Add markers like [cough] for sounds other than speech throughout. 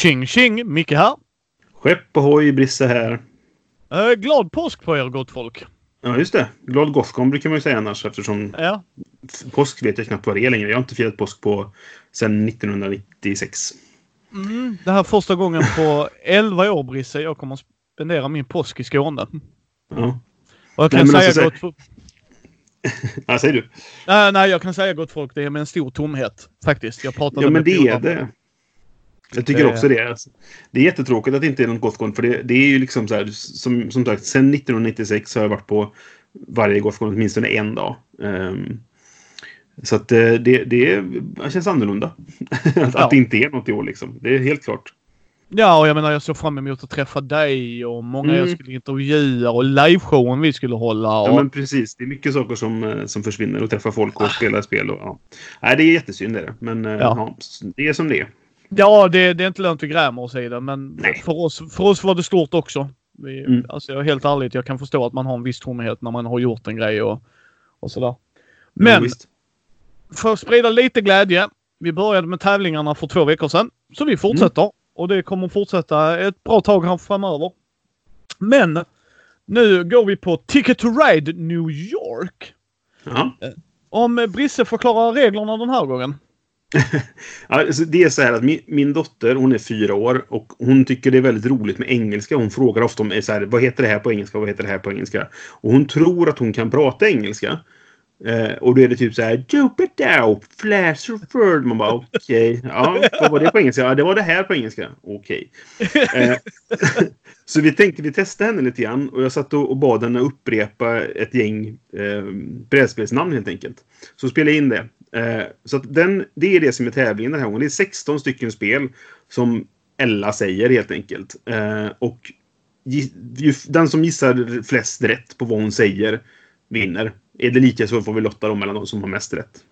Tjing tjing! Micke här. Skepp ohoj, Brisse här. Eh, glad påsk på er gott folk. Ja, just det. Glad Gothcon brukar man ju säga annars eftersom Ja. påsk vet jag knappt vad det är längre. Jag har inte firat påsk på sedan 1996. Mm, det här är första gången på [laughs] 11 år Brisse jag kommer att spendera min påsk i Skåne. Ja. Och jag kan Nej, säga alltså, gott folk... [laughs] ja, säger du? Nej, nej, jag kan säga gott folk, det är med en stor tomhet. Faktiskt. Jag pratade Ja, men det är det. Jag tycker också det. Alltså. Det är jättetråkigt att det inte är något Gothcon. För det, det är ju liksom så här, som, som sagt, sedan 1996 har jag varit på varje Gothcon åtminstone en dag. Ehm, så att eh, det, det, känns annorlunda. [laughs] att, Ja. att det inte är något i år liksom. Det är helt klart. Ja, och jag menar jag såg fram emot att träffa dig och många jag Mm. skulle intervjua och liveshowen vi skulle hålla. Och... Ja, men precis. Det är mycket saker som, eh, som försvinner. Och träffa folk och spela spel. Och, ja. Nej, det är jättesynd det. Men eh, Ja. ja. det är som det är. Ja, det, det är inte lönt att gräma oss i det, men Nej. för oss, för oss var det stort också. Vi, Mm. Alltså jag är helt ärligt, jag kan förstå att man har en viss tomhet när man har gjort en grej och, och sådär. Men Ja, för att sprida lite glädje. Vi började med tävlingarna för två veckor sedan. Så vi fortsätter. Mm. Och det kommer fortsätta ett bra tag här framöver. Men nu går vi på Ticket to Ride New York. Ja. Om Brisse förklarar reglerna den här gången. Alltså det är så här att min, min dotter, hon är fyra år och hon tycker det är väldigt roligt med engelska. Hon frågar ofta om eh, så här, vad heter det här på engelska, vad heter det här på engelska? Och hon tror att hon kan prata engelska. Eh, och då är det typ så här, Jupiter, flash referred. Man bara okej, ja, vad var det på engelska? Ja, det var det här på engelska. Okej. Eh, [laughs] så vi tänkte vi testa henne lite grann och jag satt och, och bad henne upprepa ett gäng eh, brädspelsnamn helt enkelt. Så spelade jag in det. Eh, så den, det är det som är tävlingen den här gången. Det är 16 stycken spel som Ella säger helt enkelt. Eh, och ju, den som gissar flest rätt på vad hon säger vinner. Är det lika så får vi lotta dem mellan de som har mest rätt.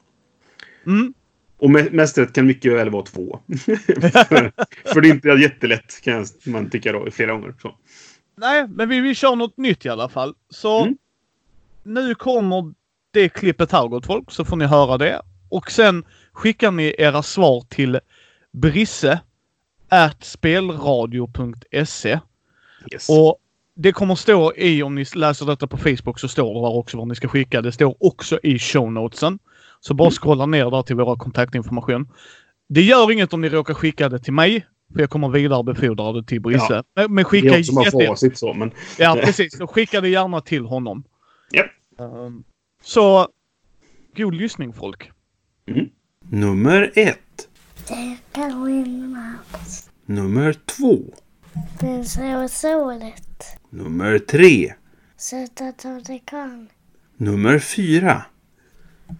Mm. Och me- mest rätt kan mycket väl vara två. [laughs] för, för det är inte jättelätt kan man tycka då flera gånger. Så. Nej, men vi vill köra något nytt i alla fall. Så Mm. nu kommer det klippet här gott folk, så får ni höra det. Och sen skickar ni era svar till brisse spelradio.se. Yes. Och det kommer stå i, om ni läser detta på Facebook så står det där också vad ni ska skicka. Det står också i show notesen. Så bara scrolla ner där till våra kontaktinformation. Det gör inget om ni råkar skicka det till mig. För jag kommer vidarebefordra det till Brisse. Ja. Men, men det skicka är bara jätte- facit så, men... Ja, precis. Så skicka det gärna till honom. Japp. Ehm, så, god lyssning folk. Nummer ett. Nummer två. Bensosolet. Nummer tre. Söta Todikan. Nummer fyra.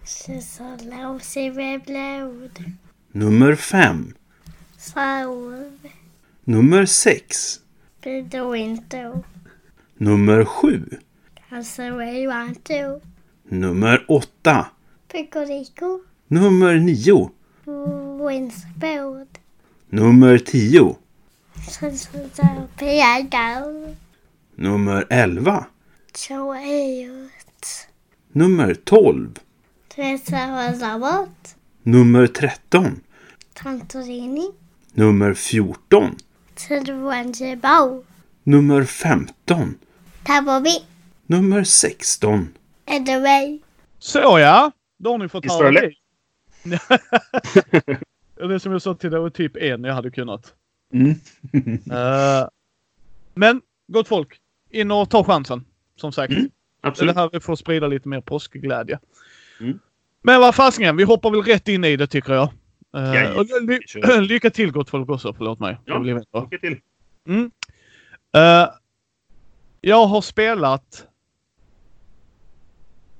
Sysolåsig med blod. Nummer fem. Saul. Nummer sex. Bedointo. Nummer sju. Casoewanto. Nummer åtta. Picorico. Nummer nio. Winsbord. Nummer tio. Nummer elva. Nummer tolv. Nummer tretton. Tantorini. Nummer fjorton. Nummer femton. Tabobi. Nummer sexton. Edaway. Så ja, då har ni fått höra det det. det är som jag sa till dig, det var typ en jag hade kunnat. Mm. Eh, men, gott folk. In och ta chansen. Som sagt. Mm, Det Absolut. här är för att sprida lite mer påskglädje. Mm. Men vad fasiken, vi hoppar väl rätt in i det tycker jag. Uh, Ja, och ly- vi [clears throat] lycka till gott folk också, förlåt mig. Ja. Lycka till. Mm. Eh, jag har spelat...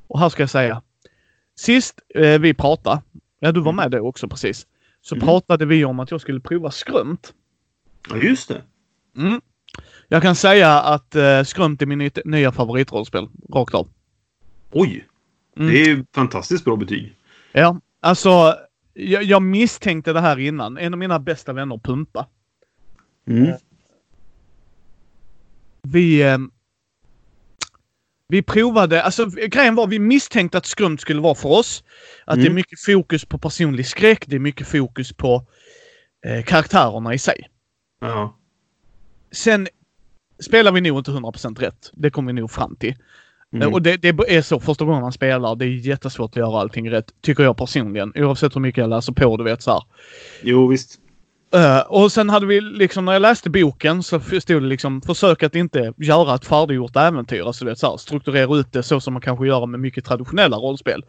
Och här ska jag säga. Sist eh, vi pratade, ja du var med då också precis, så Mm. pratade vi om att jag skulle prova skrömt. Ja, just det. Mm. Jag kan säga att uh, skrömt är min ny- nya favoritrollspel, rakt av. Oj. Mm. Det är ju fantastiskt bra betyg. Ja, alltså jag, jag misstänkte det här innan. En av mina bästa vänner, Pumpa. Mm. Vi... Eh, vi provade, alltså grejen var vi misstänkte att skrumt skulle vara för oss. Att det är Mm. mycket fokus på personlig skräck, det är mycket fokus på eh, karaktärerna i sig. Ja. Sen spelar vi nog inte 100% rätt. Det kommer vi nog fram till. Mm. Och det, det är så första gången man spelar. Det är jättesvårt att göra allting rätt. Tycker jag personligen. Oavsett hur mycket jag läser på, du vet så här. Jo, visst. Eh, och sen hade vi liksom, när jag läste boken så stod det liksom försök att inte göra ett färdiggjort äventyr. Alltså du vet så här, strukturera ut det så som man kanske gör med mycket traditionella rollspel.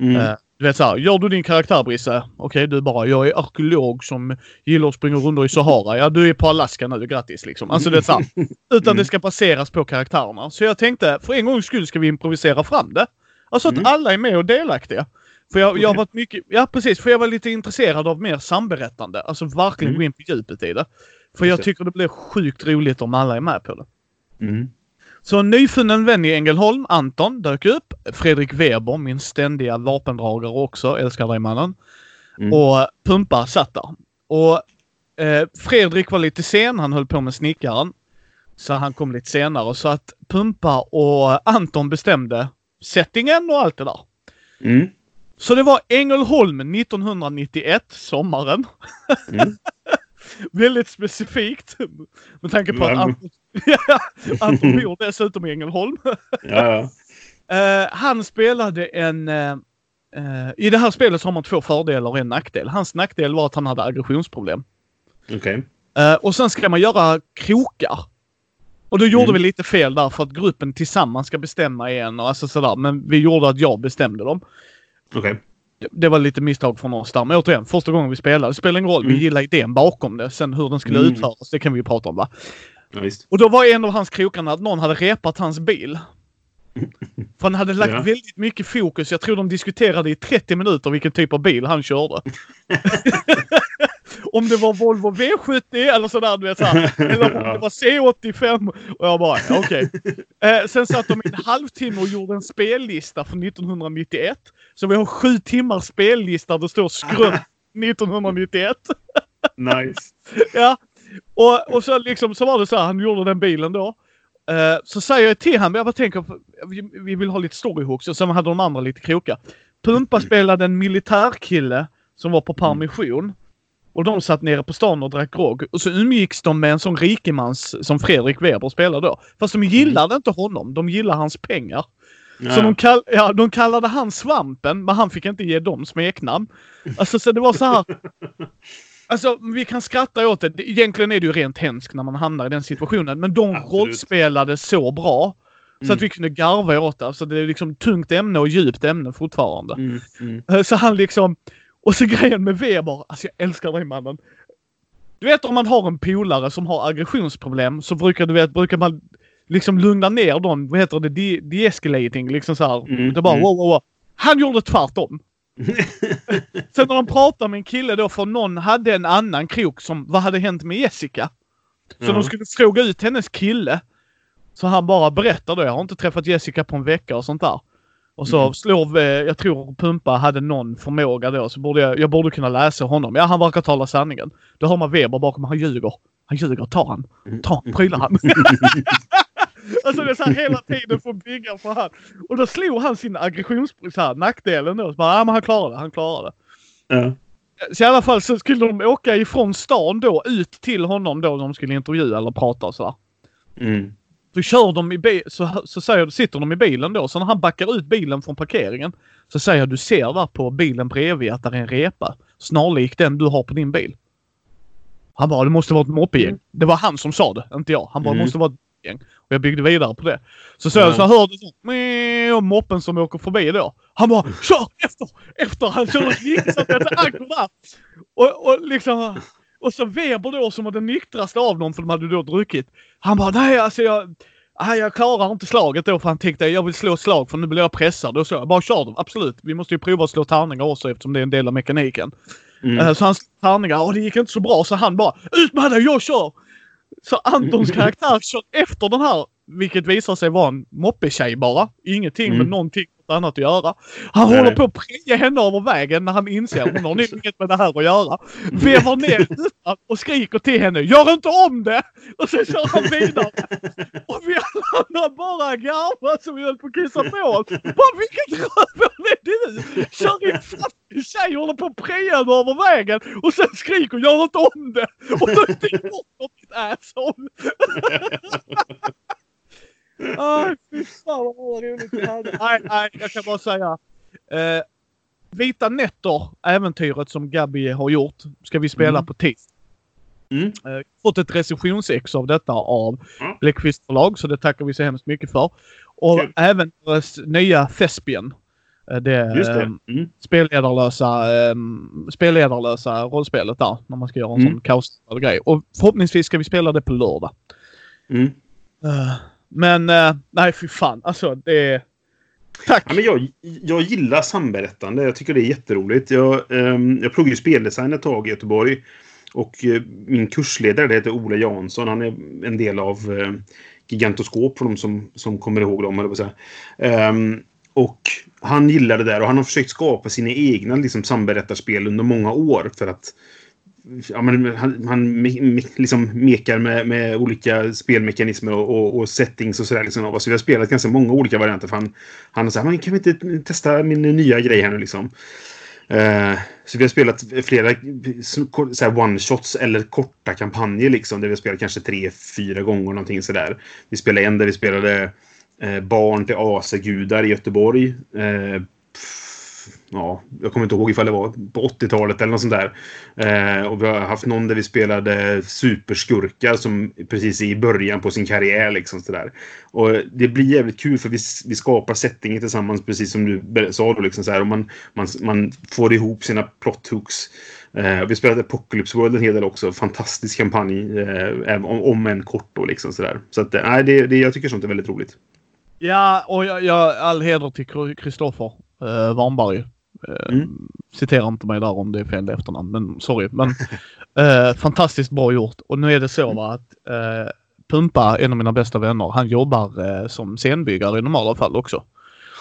Mm. Eh, du vet såhär, gör du din karaktär Brisse? Okej, du bara, jag är arkeolog som gillar att springa runt i Sahara. Ja, du är på Alaska nu, grattis liksom. Alltså det är såhär. [laughs] Utan det ska baseras på karaktärerna. Så jag tänkte, för en gångs skull ska vi improvisera fram det. Alltså att Mm. alla är med och delaktiga. För jag, jag har varit mycket, ja precis, för jag var lite intresserad av mer samberättande. Alltså verkligen Mm. gå in på djupet i det. För jag tycker det blir sjukt roligt om alla är med på det. Mm. Så en nyfunnen vän i Ängelholm, Anton, dök upp. Fredrik Weber, min ständiga vapendragare också, älskar dig mannen. Mm. Och Pumpa satt där. Och eh, Fredrik var lite sen, han höll på med snickaren. Så han kom lite senare. Så att Pumpa och Anton bestämde settingen och allt det där. Mm. Så det var Ängelholm 1991, sommaren. Mm. [laughs] Väldigt specifikt. Med tanke på att. Anton, Anton [laughs] bor dessutom i Ängelholm. Ja, ja. [laughs] Eh, han spelade en... eh, I det här spelet så har man två fördelar och en nackdel. Hans nackdel var att han hade aggressionsproblem. Okej. Eh, och sen ska man göra krokar. Och då gjorde Mm. vi lite fel där för att gruppen tillsammans ska bestämma en och alltså sådär. Men vi gjorde att jag bestämde dem. Okej. Det, var lite misstag från oss där. Men återigen, första gången vi spelade. Det spelar ingen roll. Mm. Vi gillar idén bakom det. Sen hur den skulle Mm. utföras, det kan vi ju prata om va. Ja. Och då var en av hans krokarna att någon hade repat hans bil. [laughs] För han hade lagt Ja. väldigt mycket fokus. Jag tror de diskuterade i 30 minuter vilken typ av bil han körde. [laughs] om det var Volvo V70 eller sådär, du vet såhär. Eller om det var C85. Och jag bara, okej. [laughs] Eh, sen satt de i en halvtimme och gjorde en spellista från 1991. Så vi har sju timmars spellista där det står skrönt [laughs] 1991. Nice. [laughs] Ja. Och, och så liksom så var det så här, han gjorde den bilen då. Eh, så säger jag till honom, jag bara tänker, vi, vi vill ha lite storyhooks och sen hade de andra lite krokar. Pumpa spelade en militärkille som var på permission. Och de satt nere på stan och drack grogg. Och så umgicks de med en sån rikemans som Fredrik Weber spelade då. Fast de gillade inte honom, de gillade hans pengar. Så de, kall ja, de kallade han Svampen, men han fick inte ge dem smeknamn. Alltså så det var så här. [laughs] Alltså vi kan skratta åt det. Egentligen är det ju rent hemskt när man hamnar i den situationen. Men de Absolut. rollspelade så bra. Så Mm. att vi kunde garva åt det. Alltså det är liksom tungt ämne och djupt ämne fortfarande. Mm. Mm. Eh, Så han liksom... Och så grejen med Weber. Alltså jag älskar dig mannen. Du vet om man har en polare som har aggressionsproblem så brukar du vet, brukar man liksom lugna ner dem. Vad heter det? De- De-escalating. Liksom så här. Mm, Det bara mm. wow, wow, wow. Han gjorde tvärtom. [laughs] Sen när de pratar med en kille då, för någon hade en annan krok som, vad hade hänt med Jessica? Så Ja. de skulle fråga ut hennes kille. Så han bara berättar då, jag har inte träffat Jessica på en vecka och sånt där. Och så Mm. slår, jag tror Pumpa hade någon förmåga då, så borde jag, jag borde kunna läsa honom. Ja, han verkar tala sanningen. Då hör man Weber bakom, han ljuger. Han ljuger, ta han. Ta han, pryla [laughs] han. Alltså det är så här hela tiden att bygga för han. Och då slog han sin aggressions... Så här, nackdelen då. Så bara, ja men han klarade det, han klarade det. Ja. Så i alla fall så skulle de åka ifrån stan då ut till honom då de skulle intervjua eller prata och sådär. Mm. Så kör de i bil, så, så säger, sitter de i bilen då. Så när han backar ut bilen från parkeringen så säger jag du ser där på bilen bredvid att det är en repa. Snarlik den du har på din bil. Han bara det måste vara ett moppegäng. Det var han som sa det, inte jag. Han bara det Mm. måste vara ett gäng. Och jag byggde vidare på det. Så, så, Ja. så hörde jag så, "Meh", och moppen som åker förbi då. Han bara kör efter! Efter! Han kör liksom ett aggro där. Och, och liksom... Och så Weber då som var den nyktraste av dem för de hade då druckit. Han bara nej alltså jag... Nej, jag klarar inte slaget då för han tänkte jag vill slå slag för nu blir jag pressad. Och så jag bara kör dem. Absolut. Vi måste ju prova att slå tärningar också eftersom det är en del av mekaniken. Mm. Eh, Så han slog tärningar och det gick inte så bra så han bara ut med dig, jag kör! Så Antons [laughs] karaktär kör efter den här, vilket visar sig vara en moppetjej bara. Ingenting med Mm. någonting annat att göra. Han Nej. håller på att preja henne över vägen när han inser att hon har [laughs] nog inget med det här att göra. Vevar ner och skriker till henne Gör inte om det! Och sen kör han vidare. Och vi alla bara garvar som vi höll på att kissa på oss. Bara vilket rövhål är du? Kör in fast en tjej håller på att preja henne över vägen och sen skriker Gör inte om det! Och då sticker bort asshole! [laughs] Aj, fy fan vad roligt det hade. [laughs] Nej, nej, jag kan bara säga. Eh, Vita nätter, äventyret som Gabby har gjort, ska vi spela Mm. på tisdag. Mm. Eh, fått ett recensionsex av detta av Ja. Bläckqvist förlag, så det tackar vi så hemskt mycket för. Och Kul. även deras nya Thespian. Eh, Det, Just det. eh, Mm. spelledarlösa, um, spelledarlösa rollspelet där. När man ska göra en Mm. sån kaos grej. Och förhoppningsvis ska vi spela det på lördag. Mm. Eh, men eh, nej, fy fan. Alltså det. Tack! Ja, men jag, jag gillar samberättande. Jag tycker det är jätteroligt. Jag, ehm, jag pluggade speldesign ett tag i Göteborg. Och min kursledare det heter Ola Jansson. Han är en del av Gigantoskop för de som, som kommer ihåg dem. Eller vad säga. Ehm, och han gillar det där och han har försökt skapa sina egna liksom, samberättarspel under många år. För att ja, men han, han me, me, liksom mekar med, med olika spelmekanismer och, och, och settings och sådär. Liksom. Så vi har spelat ganska många olika varianter. För han, han har sagt, men kan vi inte testa min nya grej här nu liksom? Eh, så vi har spelat flera one-shots eller korta kampanjer liksom. Där vi har spelat kanske tre, fyra gånger någonting sådär. Vi spelade en där vi spelade Eh, barn till asegudar i Göteborg. Eh, ja, jag kommer inte ihåg ifall det var på 80-talet eller något sånt där. Eh, och vi har haft någon där vi spelade superskurkar som precis i början på sin karriär. Liksom, sådär. Och det blir jävligt kul för vi, vi skapar settingen tillsammans precis som du sa. Då, liksom, såhär, och man, man, man får ihop sina plot hooks. Eh, vi spelade Apocalypse World en hel del också. Fantastisk kampanj. Eh, om, om en kort då liksom sådär. Så att, eh, nej, det, det, jag tycker sånt är väldigt roligt. Ja, och jag, jag, all heder till Kr- Kristoffer eh, Warnberg. Eh, Mm. Citera inte mig där om det är fel efternamn, men sorry. Men [laughs] eh, fantastiskt bra gjort. Och nu är det så va, att eh, Pumpa, en av mina bästa vänner, han jobbar eh, som scenbyggare i normala fall också.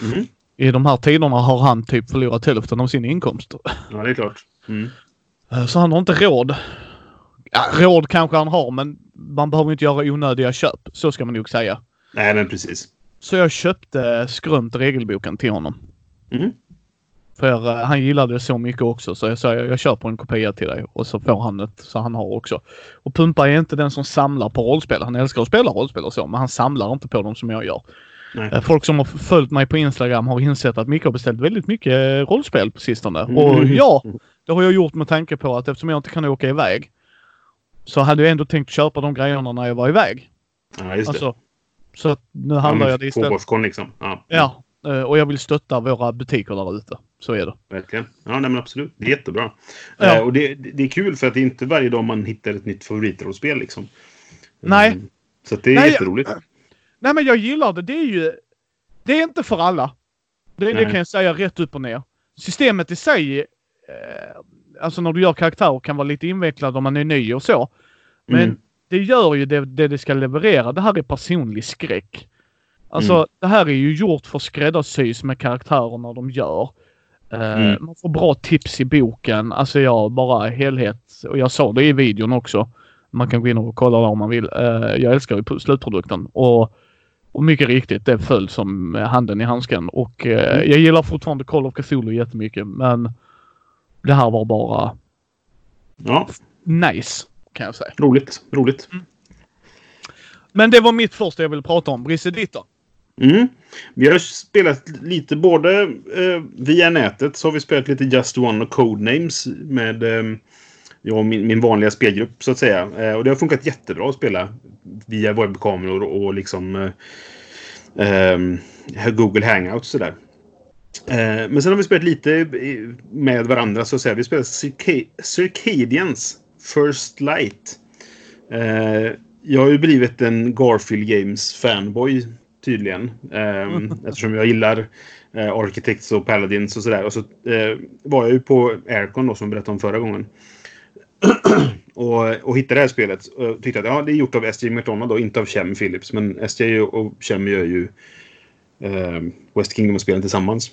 Mm. I de här tiderna har han typ förlorat hälften av sin inkomst. Ja, det är klart. Mm. Eh, Så han har inte råd. Ja, råd kanske han har, men man behöver inte göra onödiga köp. Så ska man nog säga. Nej, men precis. Så jag köpte Skrömt regelboken till honom. Mm. För eh, han gillade det så mycket också så jag sa jag, jag köper en kopia till dig och så får han ett så han har också. Och Pumpa är inte den som samlar på rollspel. Han älskar att spela rollspel och så men han samlar inte på dem som jag gör. Nej. Eh, Folk som har följt mig på Instagram har insett att Micke har beställt väldigt mycket eh, rollspel på sistone. Och Mm. ja, det har jag gjort med tanke på att eftersom jag inte kan åka iväg så hade jag ändå tänkt köpa de grejerna när jag var iväg. Ja, just det. Alltså, så att nu handlar ja, jag det istället. Fotbollskon liksom. Ja, Ja, eh, och jag vill stötta våra butiker där ute. Så är det. verkligen. Ja, nej, men absolut. Det är jättebra. Ja. Eh, och det, det är kul för att det är inte varje dag man hittar ett nytt favoritrollspel liksom. Nej. Mm. Så det är Nej, jätteroligt. Nej men jag gillar det. Det är ju... Det är inte för alla. Det, det kan jag säga rätt upp och ner. Systemet i sig, eh, alltså när du gör karaktärer kan vara lite invecklat om man är ny och så. Men Mm. Det gör ju det, det det ska leverera. Det här är personlig skräck. Alltså Mm. det här är ju gjort för skräddarsys med karaktärerna de gör. Eh, Mm. Man får bra tips i boken. Alltså jag bara helhet. Och jag sa det i videon också. Man kan gå in och kolla där om man vill. Eh, jag älskar ju slutprodukten. Och, och mycket riktigt, det föll som handen i handsken. Och eh, Mm. jag gillar fortfarande Call of Cthulhu jättemycket. Men det här var bara Ja, nice. Kan jag säga. roligt. Roligt. Men det var mitt första jag ville prata om. Brisse ditt då? Mm. Vi har spelat lite både eh, via nätet så har vi spelat lite Just One och Codenames med eh, jag och min, min vanliga spelgrupp så att säga. Eh, och det har funkat jättebra att spela via webbkameror och liksom eh, eh, Google Hangouts sådär. Eh, men sen har vi spelat lite med varandra så att säga. Vi spelar Circa- Circadians First Light. Eh, jag har ju blivit en Garfield Games fanboy tydligen. Eh, [laughs] eftersom jag gillar eh, Architects och Paladins och sådär. Och så eh, var jag ju på Aircon då som jag berättade om förra gången. [clears throat] och, och hittade det här spelet. Och tyckte att ja, det är gjort av SJ McDonald då, inte av Chem Phillips. Men SJ och Chem gör ju eh, West Kingdom-spelen tillsammans.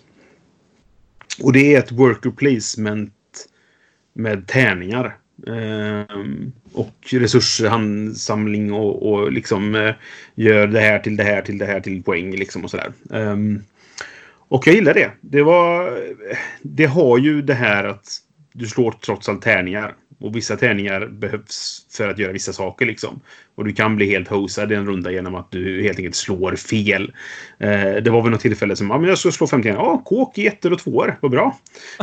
Och det är ett worker placement med tärningar. Ehm, och resurssamling och, och liksom eh, gör det här till det här till det här till poäng liksom och sådär. Ehm, och jag gillar det. Det var... Det har ju det här att du slår trots allt tärningar. Och vissa tärningar behövs för att göra vissa saker liksom. Och du kan bli helt hosad i en runda genom att du helt enkelt slår fel. Eh, det var väl något tillfälle som, ja men jag ska slå fem tärningar. Ja, kåk i ettor och tvåor. Vad bra.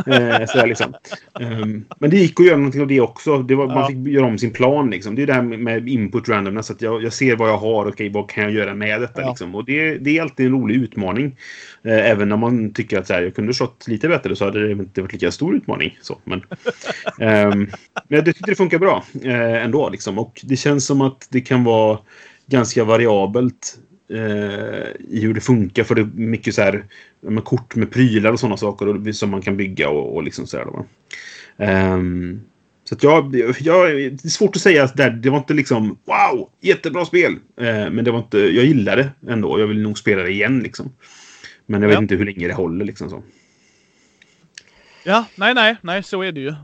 Eh, så liksom. um, men det gick att göra någonting av det också. Det var, ja. Man fick göra om sin plan liksom. Det är det här med input randomness. Att jag, jag ser vad jag har. Okej, vad kan jag göra med detta ja. liksom. Och det, det är alltid en rolig utmaning. Eh, även när man tycker att så här, jag kunde slått lite bättre så hade det inte varit lika stor utmaning. Så, men, um, men jag tyckte det funkar bra eh, ändå. Liksom. Och det känns som att det kan vara ganska variabelt eh, i hur det funkar. För det är mycket så här, med kort med prylar och sådana saker som man kan bygga och, och liksom så här. Um, så att jag, jag, det är svårt att säga att det, det var inte liksom wow, jättebra spel. Eh, men det var inte, jag gillade det ändå. Jag vill nog spela det igen liksom. Men jag vet inte hur länge det håller liksom så. Ja, nej, nej, nej, så är det ju.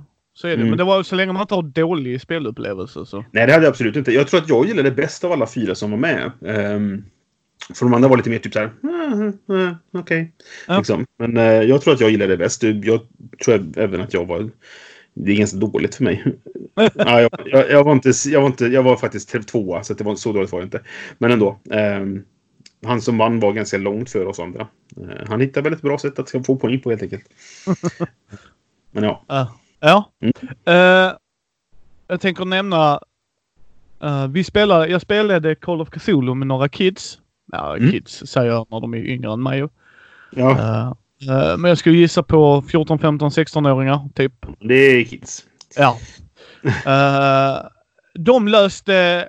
Så är det. Mm. Men det var så länge man inte har dålig spelupplevelse så. Nej, det hade jag absolut inte. Jag tror att jag gillade bäst av alla fyra som var med. Um, för de andra var lite mer typ så här. Mm, mm, okej. Okay. Ja. Liksom. Men uh, jag tror att jag gillade det bäst. Jag tror även att jag var... Det är ganska dåligt för mig. [laughs] ja, jag, jag, jag, var inte, jag, var inte, jag var faktiskt tvåa, så det var, så dåligt var det inte. Men ändå. Um, han som vann var ganska långt för oss andra. Uh, han hittade väl ett bra sätt att få poäng på helt enkelt. [laughs] Men ja. Uh. Ja. Mm. Uh, jag tänker nämna... Uh, vi spelar, jag spelade Call of Cthulhu med några kids. Ja, mm. kids säger jag när de är yngre än mig. Ja. Uh, men jag skulle gissa på 14, 15, 16-åringar typ. Det är kids. Ja. de löste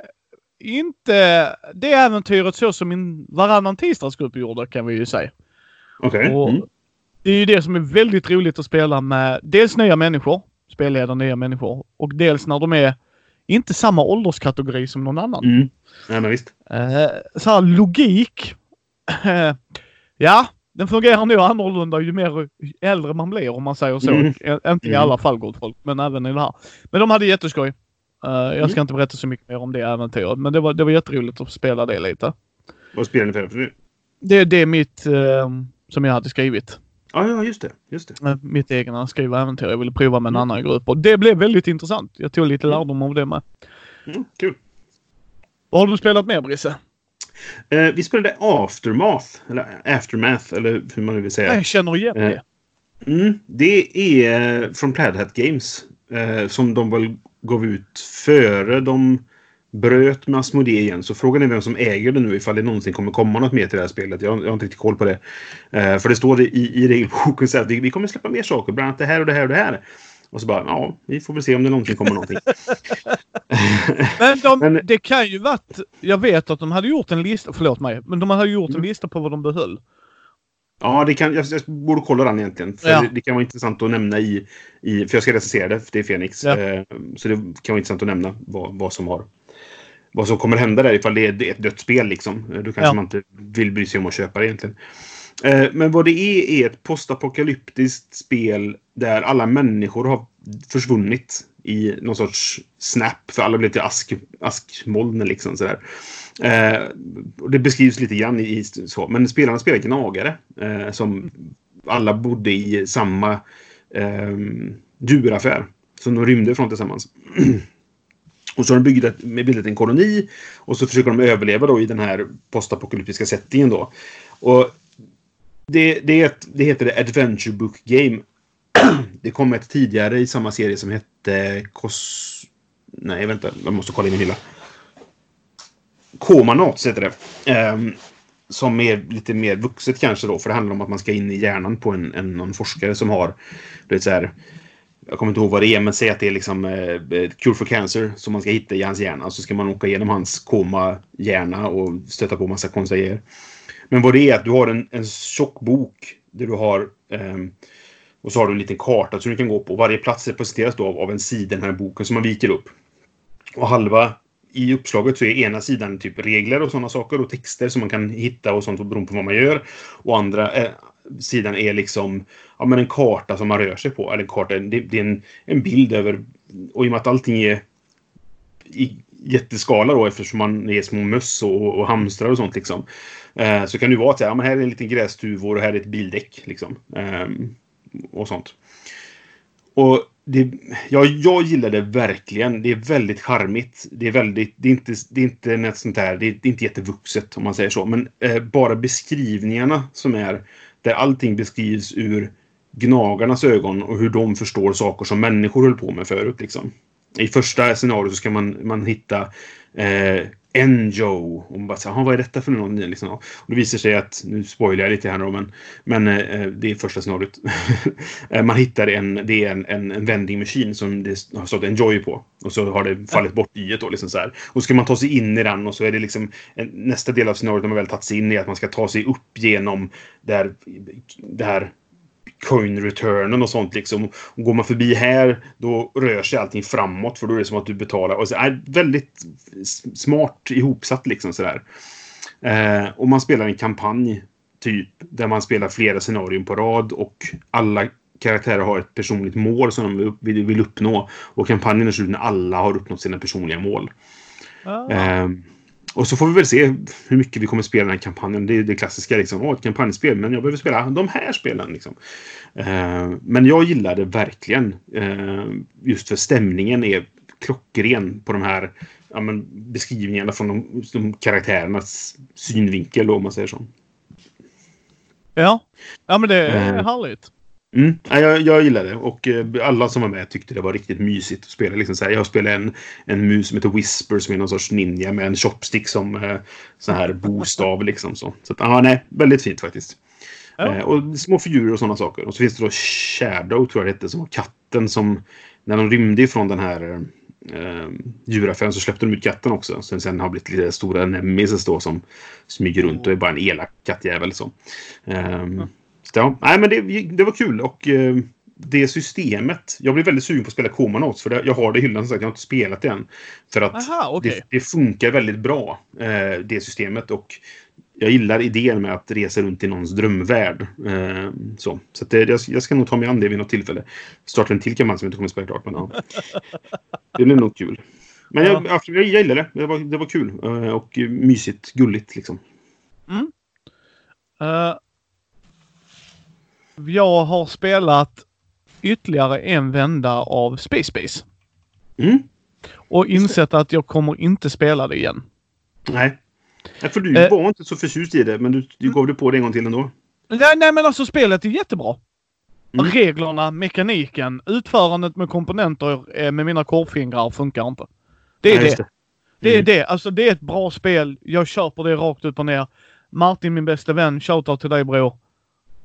inte det äventyret så som min varannan tisdagsgrupp gjorde kan vi ju säga. Okej. Okay. Mm det är ju det som är väldigt roligt att spela med dels nya människor, spelleda nya människor, och dels när de är inte samma ålderskategori som någon annan. Mm. Ja, men visst. Eh, så här logik. Eh, ja, den fungerar nog annorlunda ju mer äldre man blir om man säger så. Mm. Inte i mm. alla fall gott folk, men även i det här. Men de hade jätteskoj. Uh, jag ska mm. inte berätta så mycket mer om det äventyret, men det var, det var jätteroligt att spela det lite. Vad spelar ni för? Det, det är mitt som jag hade skrivit. Ja, ja just det. Just det. Mitt egna skriva äventyr. Jag ville prova med en mm. annan grupp och det blev väldigt intressant. Jag tog lite mm. lärdom av det med. Mm, kul. Vad har du spelat mer Brisse? Eh, vi spelade Aftermath, eller Aftermath, eller hur man nu vill säga. Jag känner igen det. Eh, mm, det är från Plaid Games. Eh, som de väl gav ut före de bröt med Asmodee igen. Så frågan är vem som äger det nu ifall det någonsin kommer komma något mer till det här spelet. Jag, jag har inte riktigt koll på det. Uh, för det står i, i regelboken så att vi, vi kommer släppa mer saker. Bland annat det här och det här och det här. Och så bara, ja, vi får väl se om det någonsin kommer någonting. [laughs] men, de, men det kan ju varit... Jag vet att de hade gjort en lista, förlåt mig, men de hade gjort en mm. lista på vad de behöll. Ja, det kan, jag, jag borde kolla den egentligen. För ja. det, det, kan vara intressant att nämna i... i för jag ska recensera det, för det är Fenix. Ja. Uh, så det kan vara intressant att nämna vad, vad som har vad som kommer hända där ifall det är ett dött spel. Liksom. Då kanske ja. man inte vill bry sig om att köpa det egentligen. Eh, men vad det är, är ett postapokalyptiskt spel där alla människor har försvunnit i någon sorts snap. För alla blir till ask, askmoln liksom sådär. Eh, och det beskrivs lite grann i, i så. Men spelarna spelar gnagare. Eh, som alla bodde i samma eh, djuraffär. Som de rymde från tillsammans. [clears throat] Och så har de byggt, bildat en koloni och så försöker de överleva då i den här postapokalyptiska settingen då. Och det, det, det heter det Adventure Book Game. [clears throat] det kom ett tidigare i samma serie som hette Kos... Nej, vänta. Jag måste kolla i min hylla. Komanats heter det. Um, som är lite mer vuxet kanske då. För det handlar om att man ska in i hjärnan på en, en någon forskare som har... Du vet, så här, jag kommer inte ihåg vad det är, men säg att det är liksom eh, eh Cure for Cancer som man ska hitta i hans hjärna. Så ska man åka igenom hans koma-hjärna och stöta på massa konstiga grejer. Men vad det är att du har en, en tjock bok där du har eh, och så har du en liten karta som du kan gå på. Varje plats representeras då av, av en sida i den här boken som man viker upp. Och halva i uppslaget så är ena sidan typ regler och sådana saker och texter som man kan hitta och sånt beroende på vad man gör. Och andra eh, sidan är liksom ja, men en karta som man rör sig på. Eller en karta, det, det är en, en bild över... Och i och med att allting är i jätteskala då eftersom man är små möss och, och hamstrar och sånt liksom. Eh, så kan det vara att ja, men här är en liten grästuvor och här är ett bildäck liksom. Eh, och sånt. Och det, ja, jag gillar det verkligen. Det är väldigt charmigt. Det är väldigt... Det är inte, det är inte något sånt där... Det är, det är inte jättevuxet om man säger så. Men eh, bara beskrivningarna som är... Där allting beskrivs ur gnagarnas ögon och hur de förstår saker som människor höll på med förut. Liksom. I första scenariot så ska man, man hitta eh, Enjo. Och man bara så här, vad är detta för något? Liksom. Och det visar sig att, nu spoilar jag lite här då, men, men eh, det är första scenariot. [laughs] Eh, man hittar en, det är en, en, en vending machine som det har stått Enjoy på. Och så har det fallit bort i då. Liksom så här. Och så ska man ta sig in i den och så är det liksom nästa del av scenariot när man väl tagit sig in i att man ska ta sig upp genom det här, det här coin returnen och sånt liksom. Och går man förbi här då rör sig allting framåt för då är det som att du betalar. Och så, är väldigt smart ihopsatt liksom sådär. Eh, och man spelar en kampanj typ där man spelar flera scenarion på rad och alla karaktärer har ett personligt mål som de vill, vill uppnå. Och kampanjen är slut när alla har uppnått sina personliga mål. Ah. Eh, och så får vi väl se hur mycket vi kommer spela den här kampanjen. Det är det klassiska liksom. Åh, ett kampanjspel, men jag behöver spela de här spelen liksom. Eh, men jag gillar det verkligen. Eh, just för stämningen är klockren på de här ja, men, beskrivningarna från de, de karaktärernas synvinkel då, om man säger så. Ja. Ja men det är Eh. härligt. Mm. Ja, jag, jag gillar det och eh, alla som var med tyckte det var riktigt mysigt att spela. Liksom så här, jag spelade en, en mus som heter Whisper som är någon sorts ninja med en chopstick som eh, sån här bostav. Liksom, så så att, ja, nej, väldigt fint faktiskt. Ja. Eh, och små figurer och sådana saker. Och så finns det då Shadow, tror jag det hette, som var katten som... När de rymde ifrån den här eh, djuraffären så släppte de ut katten också. Sen, sen har blivit lite stora nemesis då som smyger runt och är bara en elak kattjävel. Så. Så ja, nej, men det, det var kul och eh, det systemet. Jag blev väldigt sugen på att spela Comanauts för det, jag har det i hyllan som sagt. Jag har inte spelat det än. För att Aha, okej. det, det funkar väldigt bra, eh, det systemet. Och jag gillar idén med att resa runt i någons drömvärld. Eh, så så att det, jag, jag ska nog ta mig an det vid något tillfälle. Starta en till kampanj som jag inte kommer spela klart. Men, ja. [laughs] Det blir nog kul. Men jag, jag, jag gillar det. Det var, det var kul. Eh, och mysigt, gulligt liksom. Eh, jag har spelat ytterligare en vända av Space Space. Mm. Och insett att jag kommer inte spela det igen. Nej. Nej, för du Eh. var inte så förtjust i det, men du, du gav det på det en gång till ändå. Nej, nej men alltså spelet är jättebra. Mm. Reglerna, mekaniken, utförandet med komponenter eh, med mina korvfingrar funkar inte. Det är Nej, just det. Det är Mm. det. Alltså det är ett bra spel. Jag köper det rakt upp och ner. Martin, min bästa vän, shoutout till dig bror.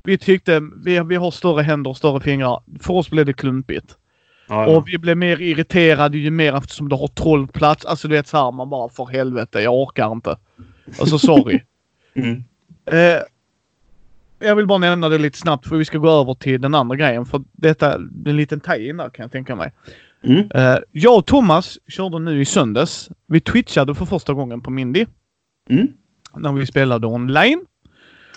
Vi tyckte vi, vi har större händer och större fingrar. För oss blev det klumpigt. Ja, ja. Och vi blev mer irriterade ju mer eftersom det har 12 plats. Alltså du vet såhär, man bara för helvete, jag orkar inte. Alltså sorry. [laughs] Mm. eh, jag vill bara nämna det lite snabbt för vi ska gå över till den andra grejen. För detta är en liten tie-in där kan jag tänka mig. Mm. Eh, jag och Thomas körde nu i söndags. Vi twitchade för första gången på Mindy. Mm. När vi spelade online.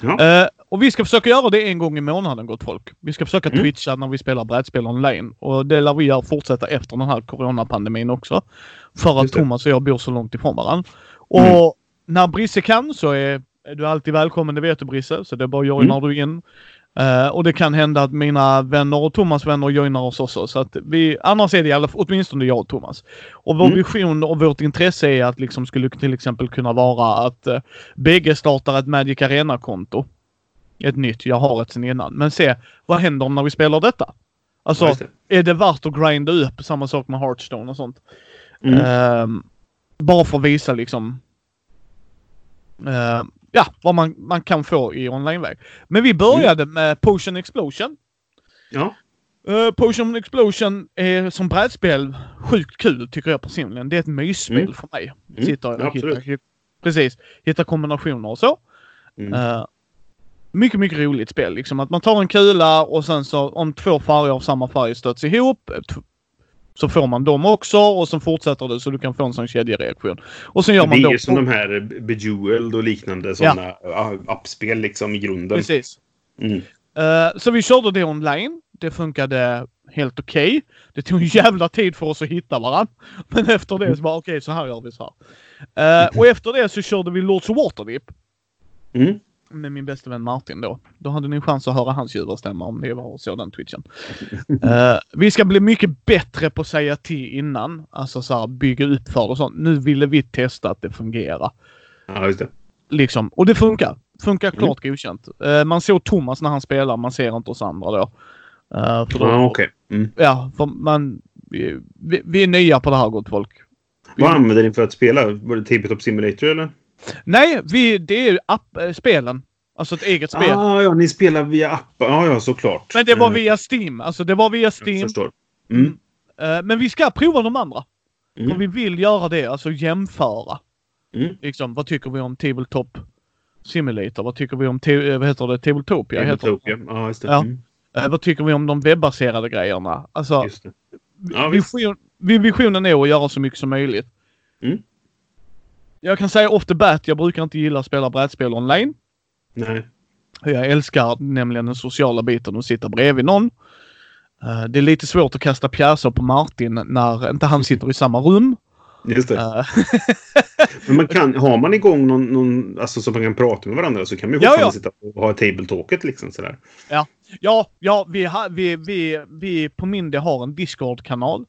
Ja. Eh, och vi ska försöka göra det en gång i månaden gott folk. Vi ska försöka Mm. twitcha när vi spelar brädspel online. Och det lär vi göra fortsätta efter den här coronapandemin också. För att. Thomas och jag bor så långt ifrån varandra. Och Mm. när Brisse kan så är, är du alltid välkommen, det vet du Brisse. Så det är bara joinar Mm. du in. Eh, och det kan hända att mina vänner och Thomas vänner joinar oss också. Så att vi, annars är det i alla fall, åtminstone jag och Thomas. Och vår Mm. vision och vårt intresse är att liksom skulle till exempel kunna vara att uh, bägge startar ett Magic Arena-konto. Ett nytt, jag har ett sen innan. Men se, vad händer om när vi spelar detta? Alltså, Ja, det. är det värt att grinda upp? Samma sak med Hearthstone och sånt. Mm. Ehm, bara för att visa liksom ehm, ja, vad man, man kan få i onlineväg. Men vi började med Potion Explosion. Ja. Uh, Potion Explosion är som brädspel sjukt kul tycker jag personligen. Det är ett mysspel Mm. för mig. Mm, Sitter och absolut. hittar, hit- precis, hitta kombinationer och så. Mm. Eh, mycket, mycket roligt spel. Liksom att man tar en kula och sen så om två färger av samma färg stöts ihop eh, så får man dem också och så fortsätter det så du kan få en sån kedjereaktion. Och sen gör det man då... är som de här Bejeweled och liknande sådana ja. appspel liksom i grunden. Precis. Mm. Eh, så vi körde det online. Det funkade helt okej. Det tog en [laughs] jävla tid för oss att hitta varandra. [laughs] Men efter det så bara okej, så här gör vi så här. Eh, och efter det så körde vi Lords of Waterdeep. Mm. Med min bästa vän Martin då. Då hade ni en chans att höra hans ljuva stämma om ni var så den twitchen. [laughs] Eh, vi ska bli mycket bättre på att säga till innan. Alltså så här, bygga upp för det och sånt. Nu ville vi testa att det fungerar. Ja, just det. Liksom. Och det funkar. Funkar klart godkänt. Eh, man såg Thomas när han spelar, man ser inte oss andra då. Eh, för då Ja, okej. Mm. Ja, för man... Vi, vi, vi är nya på det här gott folk. Vad använder ni för att spela? Var det Tabletop Simulator eller? Nej, vi, det är app, äh, spelen. Alltså ett eget spel. Ah, ja, ni spelar via appen. Ja, ja, såklart. Men det var Eh, via Steam. Alltså det var via Jag Steam. förstår. Mm. Eh, men vi ska prova de andra. Mm. För vi vill göra det. Alltså jämföra. Mm. Liksom, vad tycker vi om Tabletop Simulator? Vad tycker vi om eh, vad heter det? Tabletopia? Heter. Tabletopia. Ja, just det. Ja. Mm. Eh, vad tycker vi om de webbaserade grejerna? Alltså. Ja, vision, vi- visionen är att göra så mycket som möjligt. Mm. Jag kan säga off the bat, jag brukar inte gilla att spela brädspel online. Nej. Jag älskar nämligen den sociala biten och sitta bredvid någon. Eh, Det är lite svårt att kasta pjäser på Martin när inte han sitter i samma rum. Just det. Eh, [laughs] Men man kan, har man igång någon, någon alltså, så man kan prata med varandra så kan man ju Ja, ja. sitta och ha tabletalket liksom sådär. Ja, ja vi, har, vi, vi, vi på Mindy har en Discord-kanal.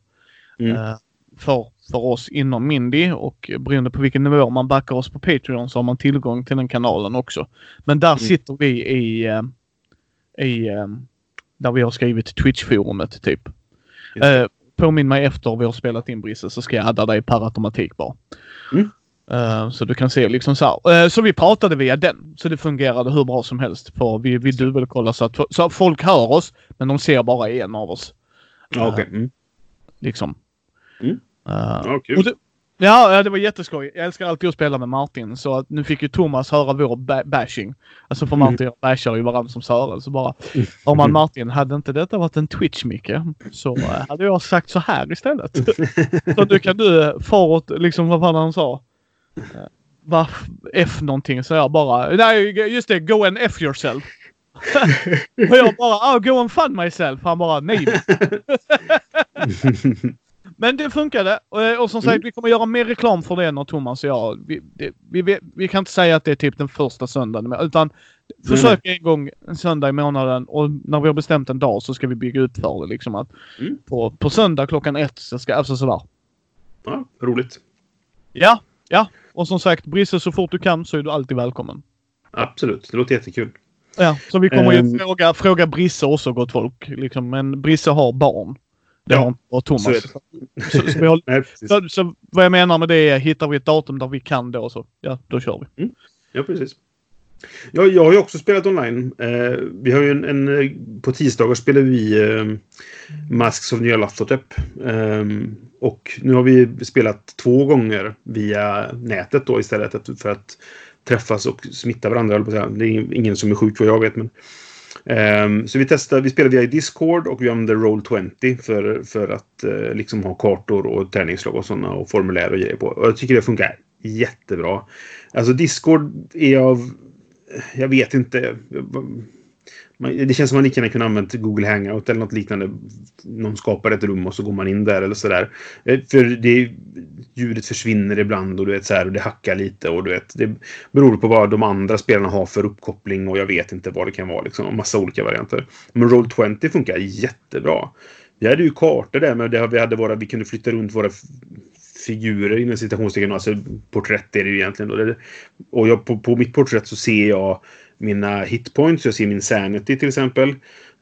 Mm. eh, för, för oss inom Mindy och beroende på vilken nivå man backar oss på Patreon så har man tillgång till den kanalen också. Men där sitter vi i, eh, i eh, där vi har skrivit Twitch-forumet typ. Eh, påminn mig efter vi har spelat in Brisse så ska jag adda dig per automatik bara. Mm. Eh, så du kan se liksom så här. Eh, så vi pratade via den. Så det fungerade hur bra som helst. För vi, vi dubbelkollar så att, så att folk hör oss men de ser bara en av oss. Ja, okej. Mm. Liksom. Mm. Eh, Ja, det, ja, det var jätteskoj. Jag älskar alltid att spela med Martin. Så att nu fick ju Thomas höra vår ba- bashing. Alltså för Mm. Martin jag bashar ju varandra som Sören. Så bara, om man Martin, hade inte detta varit en Twitch Micke så eh, hade jag sagt så här istället. [laughs] så nu kan du eh, far åt, liksom vad fan han sa. Eh, Va, F någonting så jag bara, nej just det, go and F yourself. [laughs] och jag bara, ah, go and fund myself. Han bara, nej. [laughs] Men det funkade. Och, eh, och som sagt, Mm. vi kommer göra mer reklam för det när Thomas och jag... Vi, det, vi, vi, vi kan inte säga att det är typ den första söndagen. Utan försök en gång en söndag i månaden och när vi har bestämt en dag så ska vi bygga ut för det. Liksom att Mm. på, på söndag klockan ett så ska... Alltså sådär. Ja, roligt. Ja, ja. Och som sagt, Brisse så fort du kan så är du alltid välkommen. Absolut. Det låter jättekul. Ja, så vi kommer ju Ehm. fråga, fråga Brisse också gott folk. Liksom. Men Brisse har barn. Det Ja, har inte bara Thomas. så. Så, så har [laughs] Nej. Så, så vad jag menar med det är, hittar vi ett datum där vi kan då så, ja, då kör vi. Ja, precis. Ja, jag har ju också spelat online. Eh, vi har ju en, en... eh, På tisdagar spelar vi eh, Masks of Nyarlathotep. Eh, och nu har vi spelat två gånger via nätet då istället för att träffas och smitta varandra. jag. Det är ingen som är sjuk vad jag vet. Men, Um, så vi testade, vi spelade via Discord och vi använde Roll20 för, för att uh, liksom ha kartor och tärningsslag och sådana och formulär och grejer på. Och jag tycker det funkar jättebra. Alltså Discord är av... Jag vet inte. Det känns som man lika gärna kunde använt Google Hangout eller något liknande. Någon skapar ett rum och så går man in där eller sådär. Eh, för det, ljudet försvinner ibland och du vet så här, och det hackar lite och du vet. Det beror på vad de andra spelarna har för uppkoppling och jag vet inte vad det kan vara liksom. Och massa olika varianter. Men Roll20 funkar jättebra. Vi hade ju kartor där men det, vi hade våra, vi kunde flytta runt våra figurer inom citationstecken. Alltså porträtt är det ju egentligen. Då. Det- Och jag, på, på mitt porträtt så ser jag mina hitpoints. Jag ser min sanity till exempel.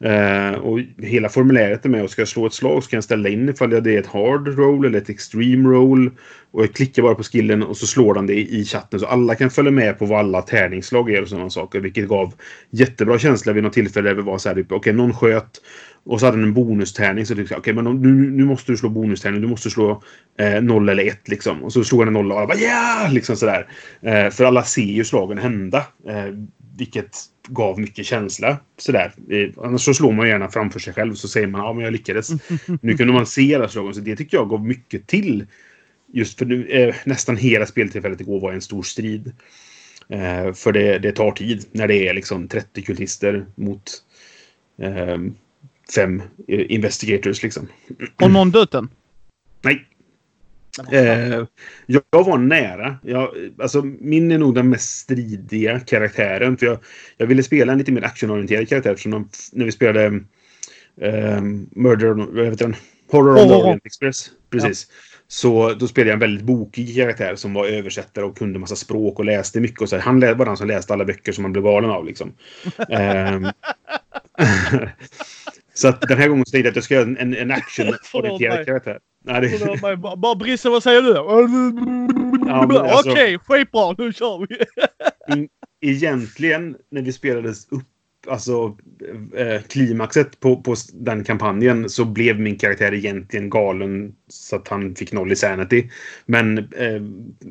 Eh, och hela formuläret är med och ska jag slå ett slag så kan jag ställa in ifall det är ett hard roll eller ett extreme roll. Och jag klickar bara på skillen och så slår den det i, i chatten så alla kan följa med på vad alla tärningsslag är och sådana saker. Vilket gav jättebra känsla vid något tillfälle där vi var så här typ, okej någon sköt och så hade den en bonustärning. Så tyckte jag, okej men om- nu, nu måste du slå bonustärning. Du måste slå eh, 0 eller 1 liksom. Och så slog han en 0 och alla bara ja! Liksom sådär. Eh, för alla ser ju slagen hända. Eh, vilket gav mycket känsla. Sådär. Eh, annars så slår man gärna framför sig själv så säger man ja men jag lyckades. [laughs] nu kunde man se alla slagen så det tycker jag gav mycket till. Just för nu, eh, nästan hela speltillfället igår var en stor strid. Eh, för det, det tar tid när det är liksom 30 kultister mot eh, fem eh, investigators liksom. Har någon dött än? Nej. Eh, jag, var nära. Jag, alltså, min är nog den mest stridiga karaktären. För jag, jag ville spela en lite mer actionorienterad karaktär. Eftersom de, när vi spelade eh, Murder... Vad heter den? Horror on the. Orient Express. Precis. Så då spelade jag en väldigt bokig karaktär som var översättare och kunde massa språk och läste mycket. Och så. här. Han var den som läste alla böcker som man blev galen av. Liksom. [laughs] Ehm, [laughs] så att den här gången tänkte jag att jag ska göra en, en, action-orienterad karaktär. Nej, det, mig, bara- Bara Brisse, vad säger du? men alltså- Okej, skitbra. Nu kör vi. egentligen när vi spelades upp alltså eh, klimaxet på, på den kampanjen så blev min karaktär egentligen galen så att han fick noll i sanity. Men eh,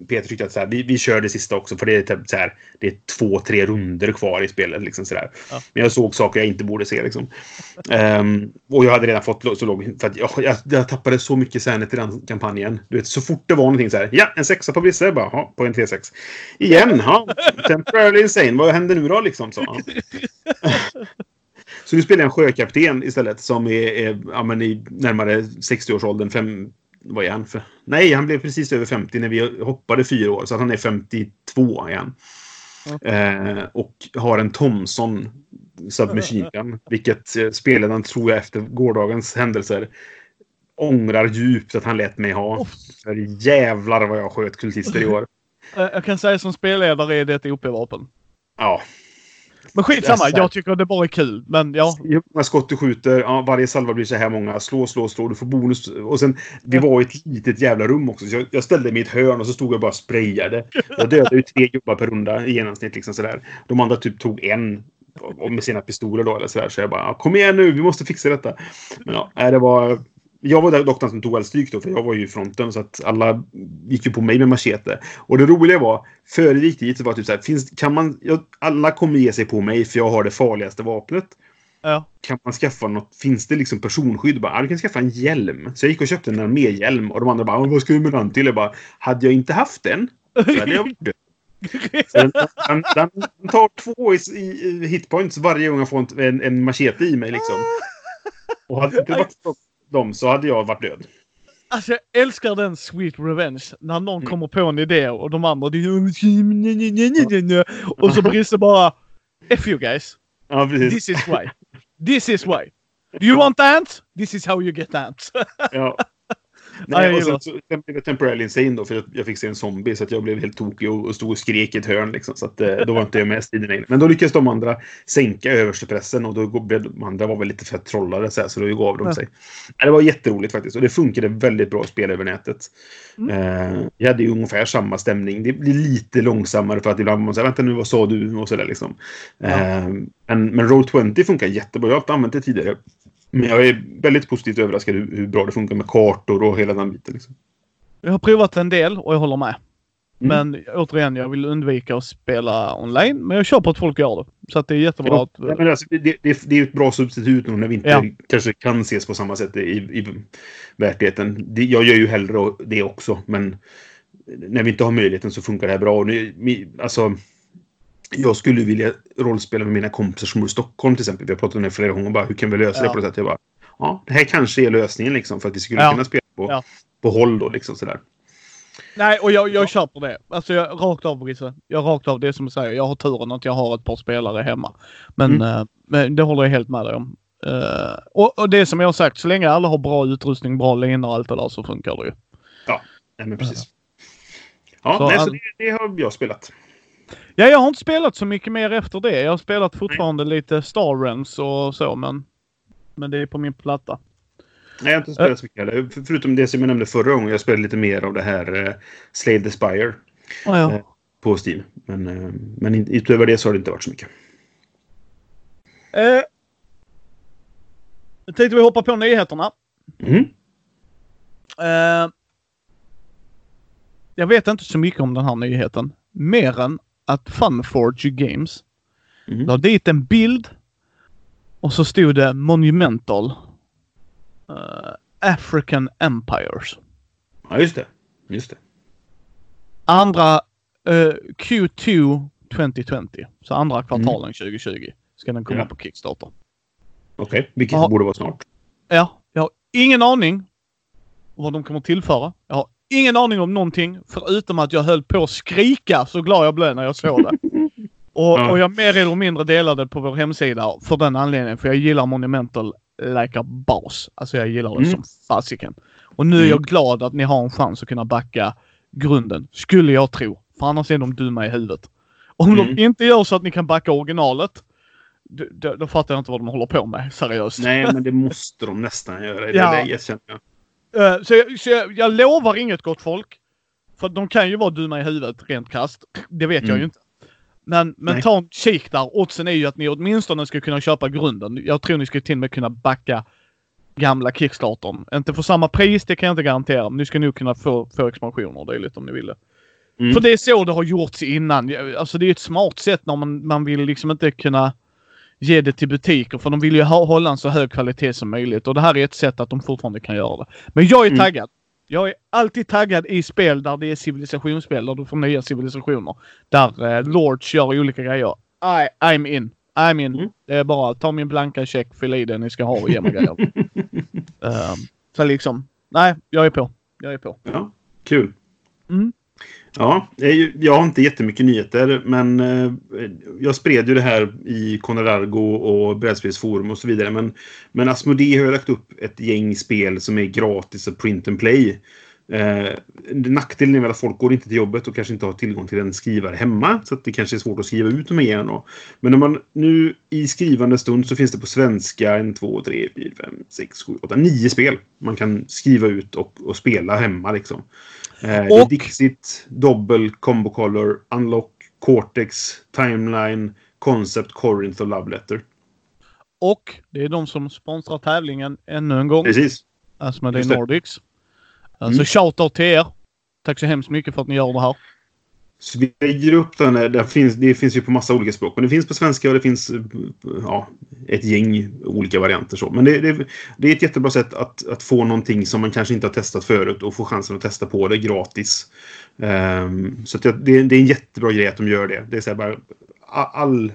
Peter tyckte att så här, vi, vi kör det sista också för det är typ så här, det är två, tre runder kvar i spelet. Liksom så. Ja. Men jag såg saker jag inte borde se. Liksom. Ehm, och jag hade redan fått så låg för att jag, jag, jag tappade så mycket sanity i den kampanjen. Du vet, så fort det var någonting så här. Ja, en sexa på Brisse. Bara, ja, på en T6. Igen, ja. Temporarily insane. Vad händer nu då liksom? Så, ja. [laughs] [laughs] Så nu spelar jag en sjökapten istället som är, är ja, i närmare 60-årsåldern. Fem, vad är han för? Nej, han blev precis över 50 när vi hoppade fyra år. Så han är 52 igen. Eh, och har en Thomson Submachine Gun. Vilket eh, spelaren, tror jag, efter gårdagens händelser ångrar djupt att han lät mig ha. För jävlar vad jag sköt kultister i år. [laughs] Eh, Jag kan säga som spelledare är det ett OP-vapen. Ja, Men skitsamma, jag tycker det bara är kul. Men ja, Hur många skott du skjuter, ja, varje salva blir så här många. Slå, slå, slå, du får bonus. Och sen, vi var i ett litet jävla rum också. Så jag, jag ställde mig i ett hörn och så stod jag bara och sprayade. Jag dödade ju tre gubbar per runda i genomsnitt. Liksom sådär. De andra typ tog en. Med sina pistoler då eller sådär. Så jag bara, kom igen nu, vi måste fixa detta. Men ja, det var... Jag var dock den som tog all stryk då, för jag var ju i fronten. Så att alla gick ju på mig med machete. Och det roliga var, före vi gick dit så var det typ så här, finns, kan man... Jag, alla kommer ge sig på mig för jag har det farligaste vapnet ja. kan man skaffa något? Finns det liksom personskydd? Bara, du kan skaffa en hjälm. Så jag gick och köpte en arméhjälm och de andra bara, vad ska du med den till? Jag bara, hade jag inte haft den så hade jag varit död. [laughs] Den, den, den, tar två i, i, hitpoints varje gång jag får en, en, en machete i mig liksom. Och hade det inte varit dem så hade jag varit död. Alltså jag älskar den sweet revenge. När någon Mm. kommer på en idé och de andra... Och så Brisse bara... F you guys. Ja. This is why. This is why. [laughs] Do you want ants? This is how you get ants. Ja. Ja, Nej, och sen, så, sen blev jag temporarily insane då, för jag, jag fick se en zombie. Så att jag blev helt tokig och, och stod och skrek i ett hörn. Liksom, så att, eh, då var inte jag med i striden längre. Men då lyckades de andra sänka överstepressen och då blev de andra var väl lite för trollade så, här, så då gav de Ja. sig. Det var jätteroligt faktiskt och det funkade väldigt bra att spela över nätet. Mm. Eh, jag hade ju ungefär samma stämning. Det blir lite långsammare för att ibland man säger vänta nu vad sa du och sådär liksom. Eh, men, men Roll20 funkar jättebra. Jag har inte använt det tidigare. Men jag är väldigt positivt överraskad hur, hur bra det funkar med kartor och hela den biten. Liksom. Jag har provat en del och jag håller med. Mm. Men återigen, jag vill undvika att spela online. Men jag köper att folk gör det. Så det är jättebra Ja, att... alltså, det, det, det är ett bra substitut nu när vi inte Ja. kanske kan ses på samma sätt i, i verkligheten. Det, jag gör ju hellre det också, men när vi inte har möjligheten så funkar det här bra. Och nu, alltså, jag skulle vilja rollspela med mina kompisar som bor i Stockholm till exempel. Vi har pratat om det flera gånger. Bara, hur kan vi lösa det Ja. på det sättet? Jag bara, ja, det här kanske är lösningen liksom, för att vi skulle Ja. kunna spela på, Ja. på håll då. Liksom, sådär. Nej, och jag, jag köper det. Alltså jag, rakt av Brisse. Jag rakt av det som du säger. Jag har turen att jag har ett par spelare hemma. Men, Mm. eh, men det håller jag helt med dig om. Eh, och, och det som jag har sagt, så länge alla har bra utrustning, bra linor och allt det där så funkar det ju. Nej, men precis. Ja, Så nej, så det, det har jag spelat. Ja, jag har inte spelat så mycket mer efter det. Jag har spelat fortfarande lite Star Realms och så, men, men det är på min platta. Nej, jag har inte spelat så mycket heller. För- Förutom det som jag nämnde förra gången. Jag spelade lite mer av det här eh, Slave the Spire Ja, ja. Eh. på Steam. Men, eh, men utöver det så har det inte varit så mycket. Jag tänkte vi hoppa på nyheterna. Mm. Eh, jag vet inte så mycket om den här nyheten. Mer än att Funforge Games Mm. la dit en bild och så stod det Monumental eh, African Empires. Ja, just det. Just det. Andra eh, Q2 2020. Så andra kvartalen 2020 ska den komma Mm. Ja. på Kickstarter. Okej, vilket Ja. borde vara snart. Ja, jag har ingen aning vad de kommer tillföra. Jag har ingen aning om någonting förutom att jag höll på att skrika så glad jag blev när jag såg det. [laughs] Och, Ja. och jag mer eller mindre delade på vår hemsida för den anledningen. För jag gillar Monumental like boss. Alltså jag gillar det Mm. som fasiken. Och nu är Mm. jag glad att ni har en chans att kunna backa grunden. Skulle jag tro. För annars är de dumma i huvudet. Om Mm. de inte gör så att ni kan backa originalet. Då, då, då fattar jag inte vad de håller på med. Seriöst. Nej, men det [laughs] måste de nästan göra i det Ja. läget känner jag. Eh, så jag, så jag, jag lovar inget gott folk. För de kan ju vara dumma i huvudet rent krasst. Det vet jag Mm. ju inte. Men, men Nej. ta en kik där. Oddsen är ju att ni åtminstone ska kunna köpa grunden. Jag tror ni ska till och med kunna backa gamla Kickstartern. Inte för samma pris, det kan jag inte garantera. Men ni ska nog kunna få, få expansioner och dylikt om ni vill det. Mm. För det är så det har gjorts innan. Alltså det är ett smart sätt när man, man vill liksom inte kunna ge det till butiker. För de vill ju ha, hålla en så hög kvalitet som möjligt. Och det här är ett sätt att de fortfarande kan göra det. Men jag är Mm. taggad. Jag är alltid taggad i spel där det är civilisationsspel. Där du får nya civilisationer. Där eh, Lords gör olika grejer. I, I'm in. I'm in. Mm. Det är bara ta min blanka check, fyll i det ni ska ha och ge mig grejer. [laughs] Ehm, så liksom, nej, jag är på. Jag är på. Ja, kul. Mm. Ja, jag har inte jättemycket nyheter, men eh, jag spred ju det här i Conrargo och brädspelsforum och så vidare. Men, men Asmodee har ju lagt upp ett gäng spel som är gratis och print and play. Eh, nackdelen är väl att folk går inte till jobbet och kanske inte har tillgång till en skrivare hemma. Så att det kanske är svårt att skriva ut dem igen. Då. Men när man nu i skrivande stund så finns det på svenska en, två, tre, fyra, fem, sex, sju, åtta, nio spel. Man kan skriva ut och, och spela hemma liksom. Eh, Och- Dixit, Dobbel, Combo Color, Unlock, Cortex, Timeline, Concept, Corinth och Love Letter. Och det är de som sponsrar tävlingen ännu en gång. Precis. Det. Nordics. Alltså Mm. shoutout till er. Tack så hemskt mycket för att ni gör det här. Så vi lägger upp den. här. Det finns, det finns ju på massa olika språk. Men det finns på svenska och det finns ja, ett gäng olika varianter. Så. Men det, det, det är ett jättebra sätt att, att få någonting som man kanske inte har testat förut och få chansen att testa på det gratis. Um, så att det, det är en jättebra grej att de gör det. Det är så här bara all,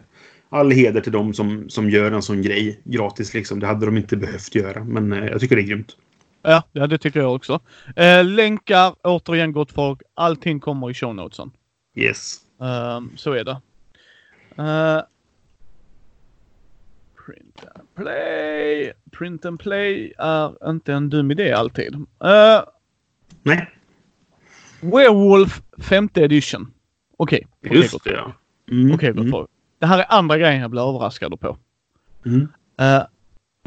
all heder till dem som, som gör en sån grej gratis. Liksom. Det hade de inte behövt göra. Men eh, jag tycker det är grymt. Ja, ja det tycker jag också. Eh, länkar, återigen gott folk. Allting kommer i show notesen. Yes. Ehm, så är det. Eh, print and play. Print and play är inte en dum idé alltid. Uh, Nej, Werewolf 5 edition. Okej. okej, just det ja. Mm, Okej, gott mm. Det här är andra grejen jag blir överraskad på. mm. Uh,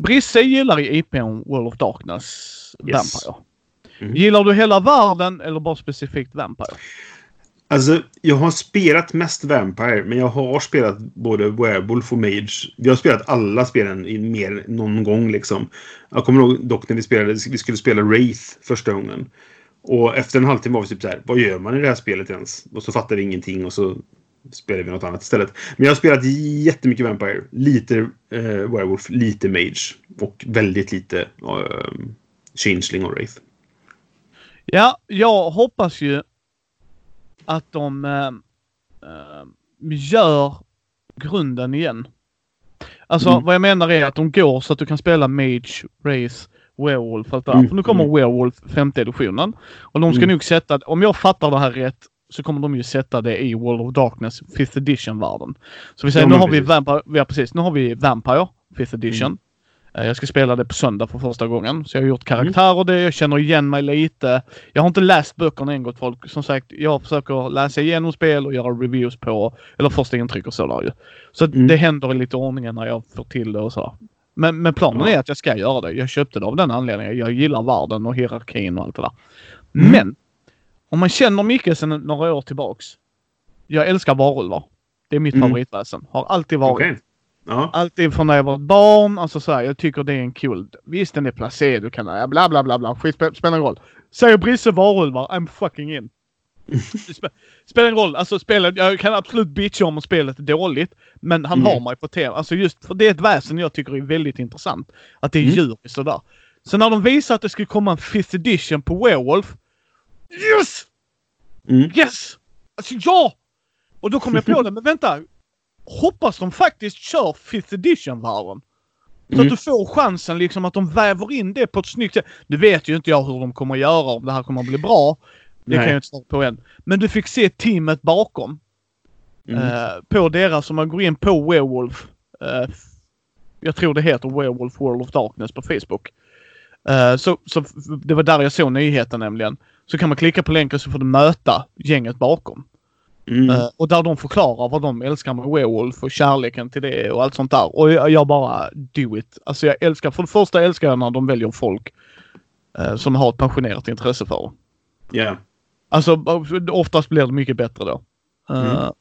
Brisse gillar i IPn World of Darkness Yes. Vampire. Mm. Gillar du hela världen eller bara specifikt Vampire? Alltså, jag har spelat mest Vampire, men jag har spelat både Werewolf och Mage. Vi har spelat alla spelen i mer någon gång liksom. Jag kommer ihåg dock när vi spelade, vi skulle spela Wraith första gången. Och efter en halvtimme var vi typ så här, vad gör man i det här spelet ens? Och så fattade vi ingenting och så spelade vi något annat istället. Men jag har spelat jättemycket Vampire. Lite eh, Werewolf, lite Mage. Och väldigt lite eh, Changeling och Wraith. Ja, jag hoppas ju att de äh, gör grunden igen. Alltså Mm. vad jag menar är att de går så att du kan spela Mage, Wraith, Werewolf allt det där. Mm, För nu kommer mm. Werewolf femte editionen. Och de ska Mm. nog sätta, om jag fattar det här rätt, så kommer de ju sätta det i World of Darkness 5th edition-världen. Så vi säger Ja, nu har vi. Vampire, ja precis, nu har vi Vampire 5th edition. Mm. Eh, Jag ska spela det på söndag för första gången. Så jag har gjort karaktärer det, jag känner igen mig lite. Jag har inte läst böckerna än gott folk. Som sagt, jag försöker läsa igenom spel och göra reviews på, eller första intryck och sådär ju. Så Mm. det händer i lite ordningen när jag får till det och sådär. Men, men planen är att jag ska göra det. Jag köpte det av den anledningen. Jag gillar världen och hierarkin och allt det där. Mm. Men! Om man känner Micke sedan några år tillbaks. Jag älskar varulvar. Det är mitt Mm. favoritväsen. Har alltid varit. Okej. Ja. Alltid från när jag var barn. Alltså så här, jag tycker det är en kul... Visst den är placé, du kan... Bla bla bla bla. Skit spe- spelar ingen roll. Säger Brisse varulvar, I'm fucking in. Spelar ingen roll. Alltså spelet, jag kan absolut bitcha om spelet är dåligt. Men han Mm. har mig på tema. Alltså just för det är ett väsen jag tycker är väldigt intressant. Att det är Mm. djur och sådär. Så när de visar att det skulle komma en 5th edition på Werewolf. Yes! Mm. Yes! Alltså ja! Och då kom jag på det, men vänta. Hoppas de faktiskt kör 5th edition-världen. Så Mm. att du får chansen liksom att de väver in det på ett snyggt sätt. Nu vet ju inte jag hur de kommer att göra, om det här kommer att bli bra. Det Nej. kan jag inte svara på än. Men du fick se teamet bakom. Mm. Eh, på deras, om man går in på Werewolf. eh, jag tror det heter Werewolf World of Darkness på Facebook. Eh, så, så det var där jag såg nyheten nämligen. Så kan man klicka på länken så får du möta gänget bakom. Mm. Eh, och där de förklarar vad de älskar med Werewolf och kärleken till det och allt sånt där. Och jag, jag bara do it. Alltså jag älskar, för det första älskar jag när de väljer folk eh, som har ett passionerat intresse för det. Ja. Alltså oftast blir det mycket bättre då. Eh, Mm.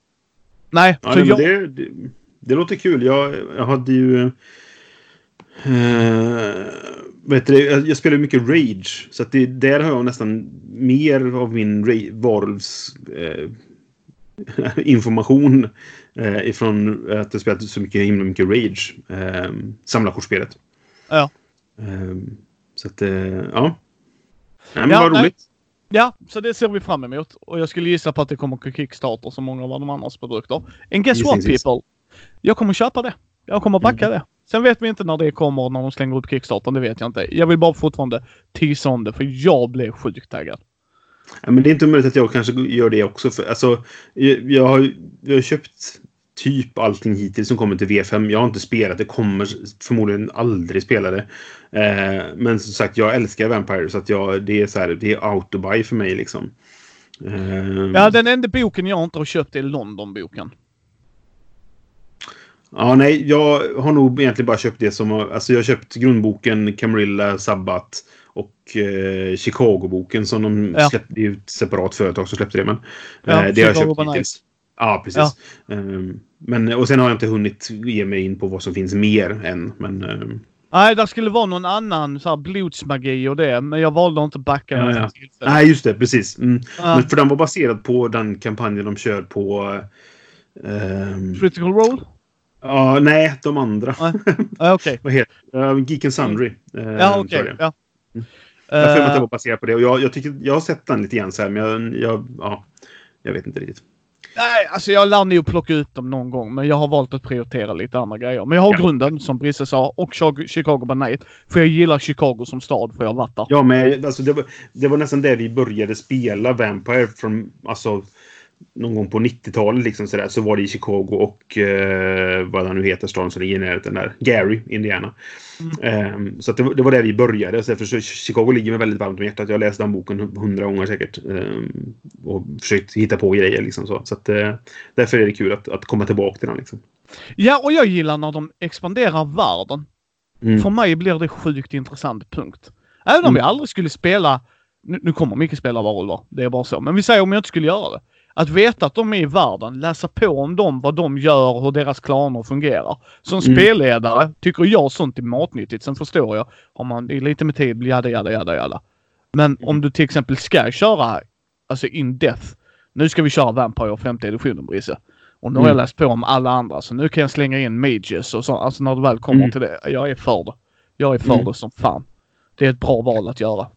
Nej, Ja, nej, jag, det, det, det låter kul. Jag, jag hade ju... Uh, vet du, jag, jag spelar mycket Rage. Så att det, där har jag nästan mer av min Varulvs eh, [laughs] information eh, ifrån att jag spelat så mycket, himla mycket Rage. Eh, samlarkortsspelet. Ja. Eh, så att, eh, ja. Nej, men Ja, vad nej. roligt. ja, så det ser vi fram emot. Och jag skulle gissa på att det kommer på Kickstarter som många av de andras produkter. And guess what Gissningsvis. people? Jag kommer köpa det. Jag kommer backa det. Sen vet vi inte när det kommer, när de slänger upp Kickstarter. Det vet jag inte. Jag vill bara fortfarande teasa om det, för jag blev sjukt taggad. Ja, men det är inte omöjligt att jag kanske gör det också. För, alltså, jag, jag, har, jag har köpt typ allting hittills som kommer till V5. Jag har inte spelat det, kommer förmodligen aldrig spela det. Eh, men som sagt, jag älskar Vampire så att jag, det är så här, det är autobuy för mig liksom. Eh, Ja, den enda boken jag inte har köpt är London-boken. Ja, nej, jag har nog egentligen bara köpt det som... Alltså jag har köpt grundboken Camarilla, Sabbat och eh, Chicago-boken som de Ja. släppte. Det ett separat företag som släppte det, men... Ja, eh, det har jag köpt hittills. Ja, precis. Ehm, men, och sen har jag inte hunnit ge mig in på vad som finns mer än. Men ehm, Nej, där skulle vara någon annan så här blodsmagi och det, men jag valde att inte backa Ja, ja. nej, just det. Precis. Mm. Ja. Men för den var baserad på den kampanjen de kör på... ehm, Critical Role? Ja, nej, de andra. Ja, Okej. [laughs] vad heter uh, Geek and Sundry. ehm, Ja, tror okej. jag det. Ja. Jag har för mig att det Eh, var baserat på det. Och jag, jag, tycker, jag har sett den lite grann så här, men jag, jag, ja, jag vet inte riktigt. Nej, alltså jag lär nog plocka ut dem någon gång, men jag har valt att prioritera lite andra grejer. Men jag har Ja. grunden, som Brisse sa, och Chicago- by Night. För jag gillar Chicago som stad, för jag har varit där. Ja, men alltså, det, var, det var nästan där vi började spela Vampire. Från, alltså, någon gång på 90-talet liksom sådär, så var det i Chicago och eh, vad den nu heter staden som ligger i närheten där. Gary, Indiana. Ehm, så att det, var- det var där vi började. Så därför så Chicago ligger mig väldigt varmt om hjärtat. Jag har läst den boken hundra gånger säkert. ehm, och försökt hitta på grejer liksom så. Så att, eh, därför är det kul att, att komma tillbaka till den liksom. Ja, och jag gillar när de expanderar världen. Mm. För mig blir det sjukt intressant, punkt. Även om Mm. jag aldrig skulle spela... Nu, nu kommer mycket spela varulvar, det är bara så. Men vi säger om jag inte skulle göra det. Att veta att de är i världen, läsa på om dem, vad de gör, hur deras klaner fungerar. Som Mm. spelledare tycker jag sånt är matnyttigt. Sen förstår jag, har man är lite med tid, jada jada jada jada. Men Mm. om du till exempel ska köra, alltså in death. Nu ska vi köra Vampire 50 editionen Brisse. Och nu har jag Mm. läst på om alla andra så nu kan jag slänga in Mages och så. Alltså när det väl kommer Mm. till det. Jag är för det. Jag är för Mm. det som fan. Det är ett bra val att göra.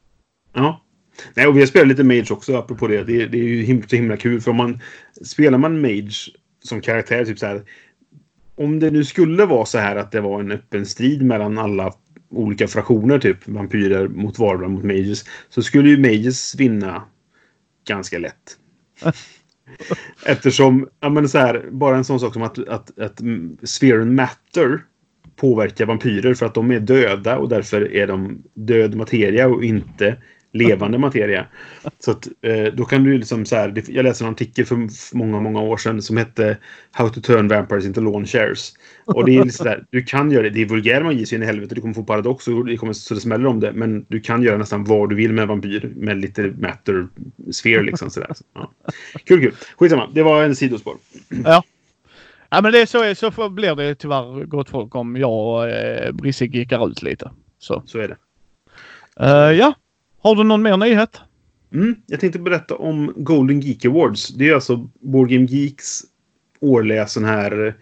Ja. Nej, och vi har spelat lite Mage också, apropå det. Det, är- det är ju så himla kul. För om man spelar man Mage som karaktär, typ så här. Om det nu skulle vara så här att det var en öppen strid mellan alla olika fraktioner, typ vampyrer mot varulvar mot mages, så skulle ju mages vinna ganska lätt. [laughs] Eftersom, ja men så här, bara en sån sak som att, att, att sfären matter påverkar vampyrer för att de är döda och därför är de död materia och inte levande materia. Så att eh, då kan du liksom så här, jag läste en artikel för många, många år sedan som hette How to turn vampires into lawn chairs. Och det är liksom där, du kan göra det. Det är vulgär magi så in i helvete. Du kommer få paradox och det kommer så det smäller om det. Men du kan göra nästan vad du vill med vampyr med lite matter sphere liksom sådär. Så, ja. Kul, kul. Skitsamma. Det var en sidospår. Ja. Ja men det är så, så blir det tyvärr gott folk om jag och eh, Brisse gickar ut lite. Så. Så är det. Eh, ja. Har du någon mer nyhet? Mm, jag tänkte berätta om Golden Geek Awards. Det är alltså Board Game Geeks årliga sån här eh,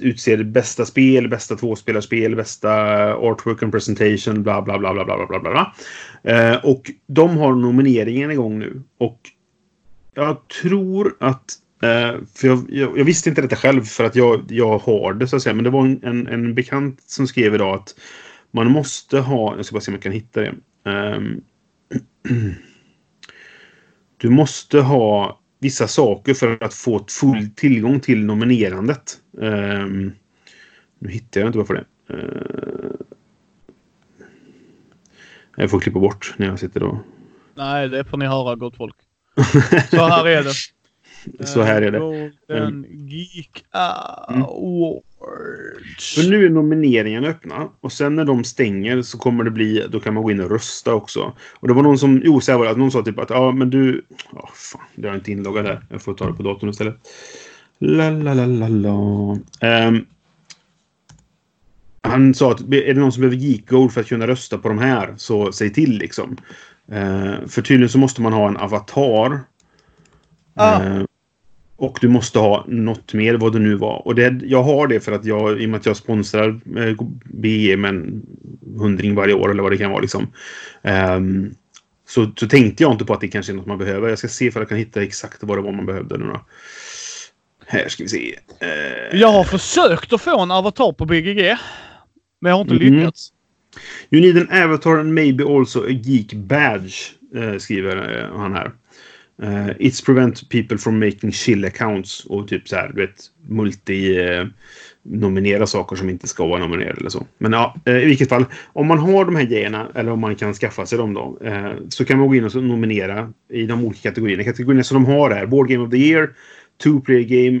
utser bästa spel, bästa tvåspelarspel, bästa artwork and presentation, bla bla bla bla bla bla bla. bla. Eh, och de har nomineringen igång nu. Och jag tror att eh, för jag, jag, jag, visste inte detta själv för att jag, jag har det så att säga. Men det var en, en, en bekant som skrev idag att man måste ha, jag ska bara se om jag kan hitta det. Um, du måste ha vissa saker för att få full tillgång till nominerandet. Ehm, nu hittar jag inte varför det. Uh, jag får klippa bort när jag sitter och... Nej, det får ni höra gott folk. Så här är det. [laughs] Så här är det. Golden Geek Mm. Awards. För nu är nomineringarna öppna och sen när de stänger så kommer det bli, då kan man gå in och rösta också. Och det var någon som, jo så var det, att någon sa typ att ja men du, ja fan, det har inte inloggat där. Jag får ta det på datorn istället. La la la la la. Ehm, han sa att är det någon som behöver Geek Gold för att kunna rösta på de här så säg till liksom. Ehm, för tydligen så måste man ha en avatar. Ah. Ehm, och du måste ha något mer, vad det nu var. Och det, jag har det för att jag, i och med att jag sponsrar eh, BE med en hundring varje år eller vad det kan vara. Liksom. Ehm, så, så tänkte jag inte på att det kanske är något man behöver. Jag ska se för att jag kan hitta exakt vad det var man behövde nu då. Här ska vi se. Eh, Jag har försökt att få en avatar på BGG. Men jag har inte Mhm. lyckats. You need an avatar and maybe also a geek badge, eh, skriver eh, han här. Uh, it's prevent people from making chill accounts och typ så här, du vet, multi... uh, nominera saker som inte ska vara nominerade eller så. Men ja, eh, i vilket fall. Om man har de här grejerna, eller om man kan skaffa sig dem då, så kan man gå in och nominera i de olika kategorierna. Kategorierna som de har är Board Game of the Year, Two Player Game,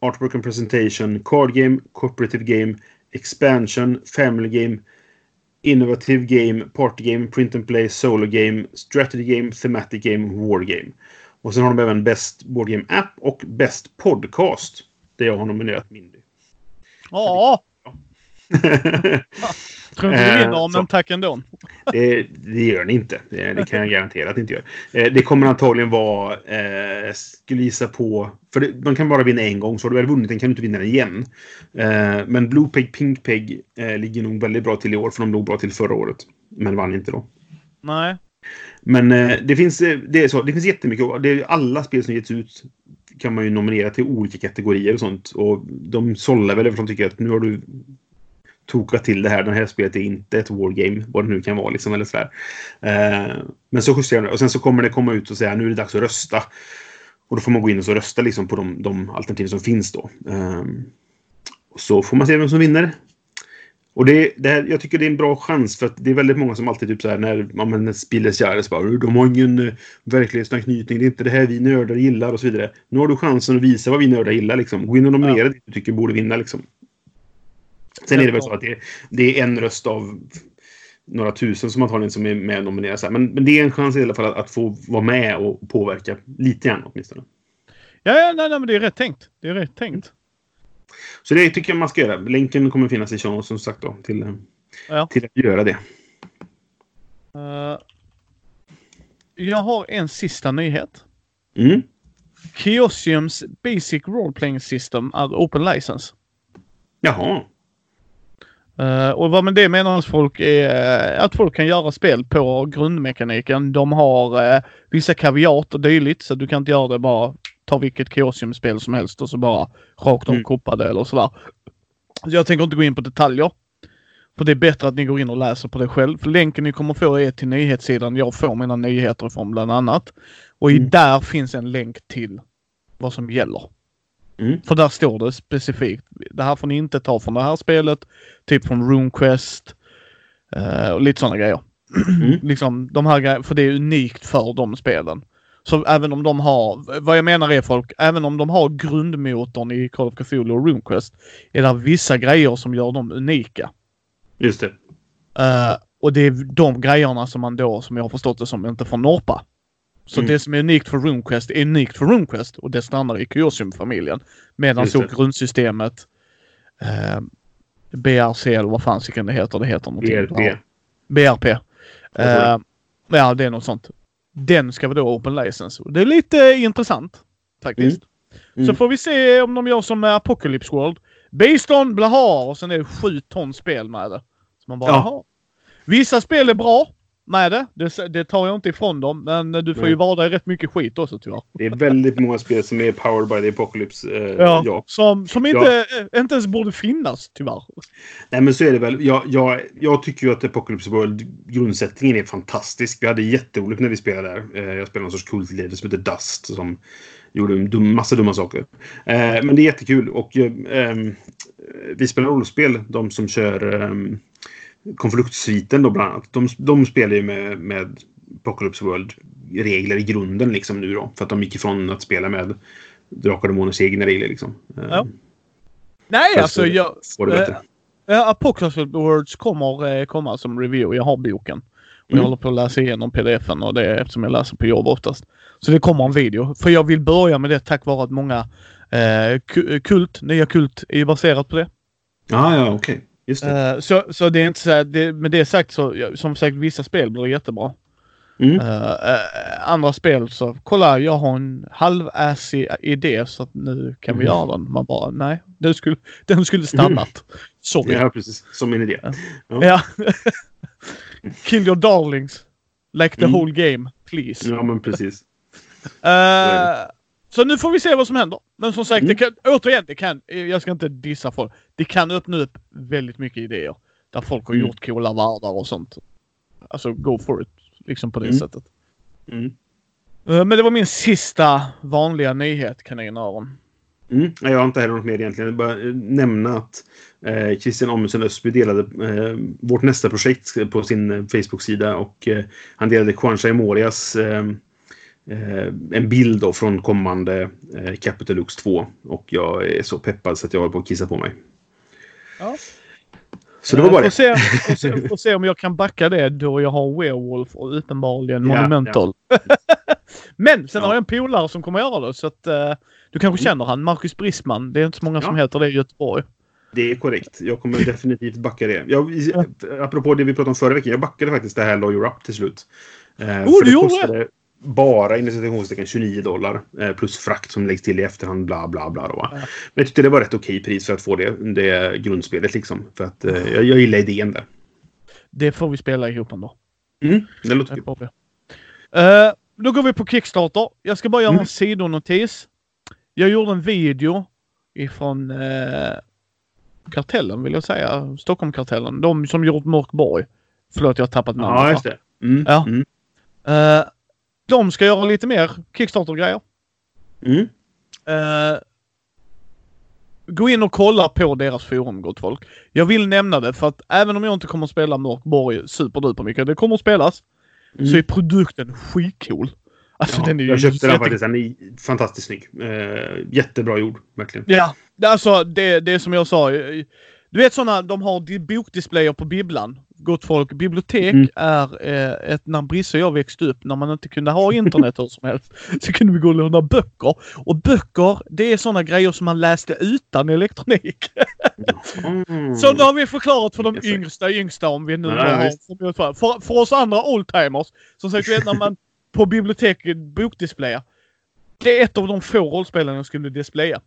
Artwork and Presentation, Card Game, Cooperative Game, Expansion, Family Game, Innovative Game, Party Game, Print and Play, Solo Game, Strategy Game, Thematic Game, War Game. Och sen har de även Best Board Game App och Best Podcast. Där jag har nominerat Mindy. Ja, [laughs] tror inte du Eh, vinner om så. en tack ändå. det, det gör ni inte. Det, det kan jag garantera att ni inte gör. Eh, det kommer antagligen vara... Eh, skulle gissa på... För det, man kan bara vinna en gång. Så har du väl vunnit den kan du inte vinna den igen. Eh, men Blue Peg, Pink Peg eh, ligger nog väldigt bra till i år. För de låg bra till förra året. Men vann inte då. Nej. Men eh, det finns, det, är så, det finns jättemycket. Det är, alla spel som getts ut kan man ju nominera till olika kategorier och sånt. Och de sållar väl för de tycker att nu har du tokat till det här. Det här spelet är inte ett wargame. Vad det nu kan vara liksom. Eller sådär. Eh, men så justerar de. Och sen så kommer det komma ut och säga nu är det dags att rösta. Och då får man gå in och så rösta liksom på de, de alternativ som finns då. Eh, så får man se vem som vinner. Och det, det här, jag tycker det är en bra chans för att det är väldigt många som alltid typ så här när ja, men Spilles Jares bara de har ingen uh, verklighetsanknytning, det är inte det här vi nördar gillar och så vidare. Nu har du chansen att visa vad vi nördar gillar liksom. Gå in och nominera Ja. det du tycker borde vinna liksom. Sen är det väl så att det, det är en röst av några tusen som antagligen som är med och nominerar. Men, men det är en chans i alla fall att, att få vara med och påverka lite grann åtminstone. Ja, ja nej, nej, men det är rätt tänkt. Det är rätt tänkt. Så det tycker jag man ska göra. Länken kommer finnas i show som sagt då, till, Ja. till att göra det. Eh, jag har en sista nyhet. Mm. Kiosiums Basic Role Playing System är Open License. Jaha. Eh, och vad med det menar folk är eh, att folk kan göra spel på grundmekaniken. De har uh, vissa kaviat och dylikt så du kan inte göra det bara ta vilket Kiosium-spel som helst och så bara rakt av Mm. koppa det eller sådär. Så jag tänker inte gå in på detaljer. För det är bättre att ni går in och läser på det själv. För länken ni kommer få är till nyhetssidan jag får mina nyheter ifrån bland annat. Och i Mm. där finns en länk till vad som gäller. Mm. För där står det specifikt. Det här får ni inte ta från det här spelet. Typ från RuneQuest. eh, och lite sådana grejer. [clears throat] Mm. liksom de här grejerna. För det är unikt för de spelen. Så även om de har, vad jag menar är folk, även om de har grundmotorn i Call of Cthulhu och RuneQuest. Är det vissa grejer som gör dem unika. Just det. Eh, och det är de grejerna som man då, som jag har förstått det som, inte får norpa. Så Mm. det som är unikt för RuneQuest är unikt för RuneQuest och det stannar i Kyosium-familjen. Medan så grundsystemet eh, BRC eller vad fan det heter. Det heter någonting. BRP. BRP. Eh, ja, det är något sånt. Den ska vara då open license. Det är lite intressant faktiskt. Mm. Så får vi se om de gör som med Apocalypse World. Based on blaha och sen är det sju ton spel med det. Så man bara, Ja. jaha. Vissa spel är bra. Med det. det. Det tar jag inte ifrån dem. Men du får Nej. ju vara i rätt mycket skit också tyvärr. Det är väldigt många spel som är powered by the apocalypse. Eh, Ja. ja. Som, som inte, eh, inte ens borde finnas tyvärr. Nej, men så är det väl. Jag, jag, jag tycker ju att Apocalypse World, grundsättningen är fantastisk. Vi hade jätteroligt när vi spelade där. Eh, Jag spelade någon sorts kultledare som heter Dust som gjorde en dum, massa dumma saker. Eh, Men det är jättekul och eh, ehm, vi spelar rollspel, de som kör um, konfliktsviten då bland annat. De, de spelar ju med, med Apocalypse World-regler i grunden liksom nu då. För att de gick ifrån att spela med Drakar och Demoners egna regler liksom. Eh, Ja. Nej, Fast alltså jag... Ja, Apocalypse Words kommer eh, komma som review. Jag har boken. Och jag Mm. håller på att läsa igenom pdfen och det är eftersom jag läser på jobb oftast. Så det kommer en video. För jag vill börja med det tack vare att många eh, ku- kult, nya kult är ju baserat på det. Ja, ja, okej. Just det. Eh, så, så det är inte så här, det, med det sagt så, ja, som sagt vissa spel blir jättebra. Mm. Eh, eh, andra spel så, kolla jag har en halvassig idé så att nu kan vi Mhm. göra den. Man bara, nej, den skulle, den skulle stannat. [laughs] Sorry. Ja, precis. Som en idé. Ja. [laughs] Kill your darlings. Like the Mm. whole game, please. Ja, men precis. Eh, så nu får vi se vad som händer. Men som sagt, Mm. det kan, återigen, det kan, jag ska inte dissa folk. Det kan öppna upp väldigt mycket idéer. Där folk har Mm. gjort coola världar och sånt. Alltså, go for it. Liksom på det Mm. sättet. Mm. Eh, men det var min sista vanliga nyhet, kaninöron. Mm. Jag har inte heller något mer egentligen. Jag vill bara eh, nämna att eh, Christian Amundsen Ösby delade eh, vårt nästa projekt på sin eh, Facebook-sida och eh, han delade Kwanza Morias eh, en bild då från kommande eh, Capitalux 2 och jag är så peppad så att jag håller på att kissa på mig. Ja. Så det var Eh, bara får det. se, får, se, får se om jag kan backa det då jag har Werewolf och uppenbarligen Ja, Monumental. [laughs] Men sen Ja. har jag en polare som kommer göra det så att eh, du kanske känner han, Marcus Brisman. Det är inte så många som Ja. heter det i Göteborg. Det är korrekt. Jag kommer definitivt backa det. Jag, apropå det vi pratade om förra veckan. Jag backade faktiskt det här Lawyer Up till slut. Eh, för du det gjorde kostade bara inom citationstecken 29 dollar. Eh, plus frakt som läggs till i efterhand. Bla bla bla. Då. Men jag tyckte det var rätt okej pris för att få det, det grundspelet. Liksom. För att eh, jag, jag gillar idén där. Det får vi spela ihop ändå. Mm, det låter Det kul. Eh, då går vi på Kickstarter. Jag ska bara göra Mm. en sidonotis. Jag gjorde en video ifrån eh, Kartellen vill jag säga. Stockholmkartellen. De som gjort Mörkborg. Förlåt, jag har tappat namnet. Ja, just det. Mm, Ja. Mm, Eh, de ska göra lite mer Kickstarter-grejer. mm. Eh, gå in och kolla på deras forum gott folk. Jag vill nämna det för att även om jag inte kommer att spela Mörkborg superduper mycket, det kommer att spelas, Mm. så är produkten skitcool. Alltså Ja, den är jag köpte den faktiskt. Den är fantastiskt snygg. Eh, jättebra gjord, verkligen. Ja, alltså det, det är som jag sa. Du vet sådana, de har di- bokdisplayer på bibblan. Gott folk, bibliotek Mm. är eh, ett, när Brisse och jag växte upp, när man inte kunde ha internet hur som helst, [laughs] så kunde vi gå och låna böcker. Och böcker, det är sådana grejer som man läste utan elektronik. Mm. Så nu har vi förklarat för de yngsta yngsta om vi nu då har... För, för oss andra oldtimers, som sagt, vet när man [laughs] på biblioteket bokdisplayer. Det är ett av de få rollspelen jag skulle displaya.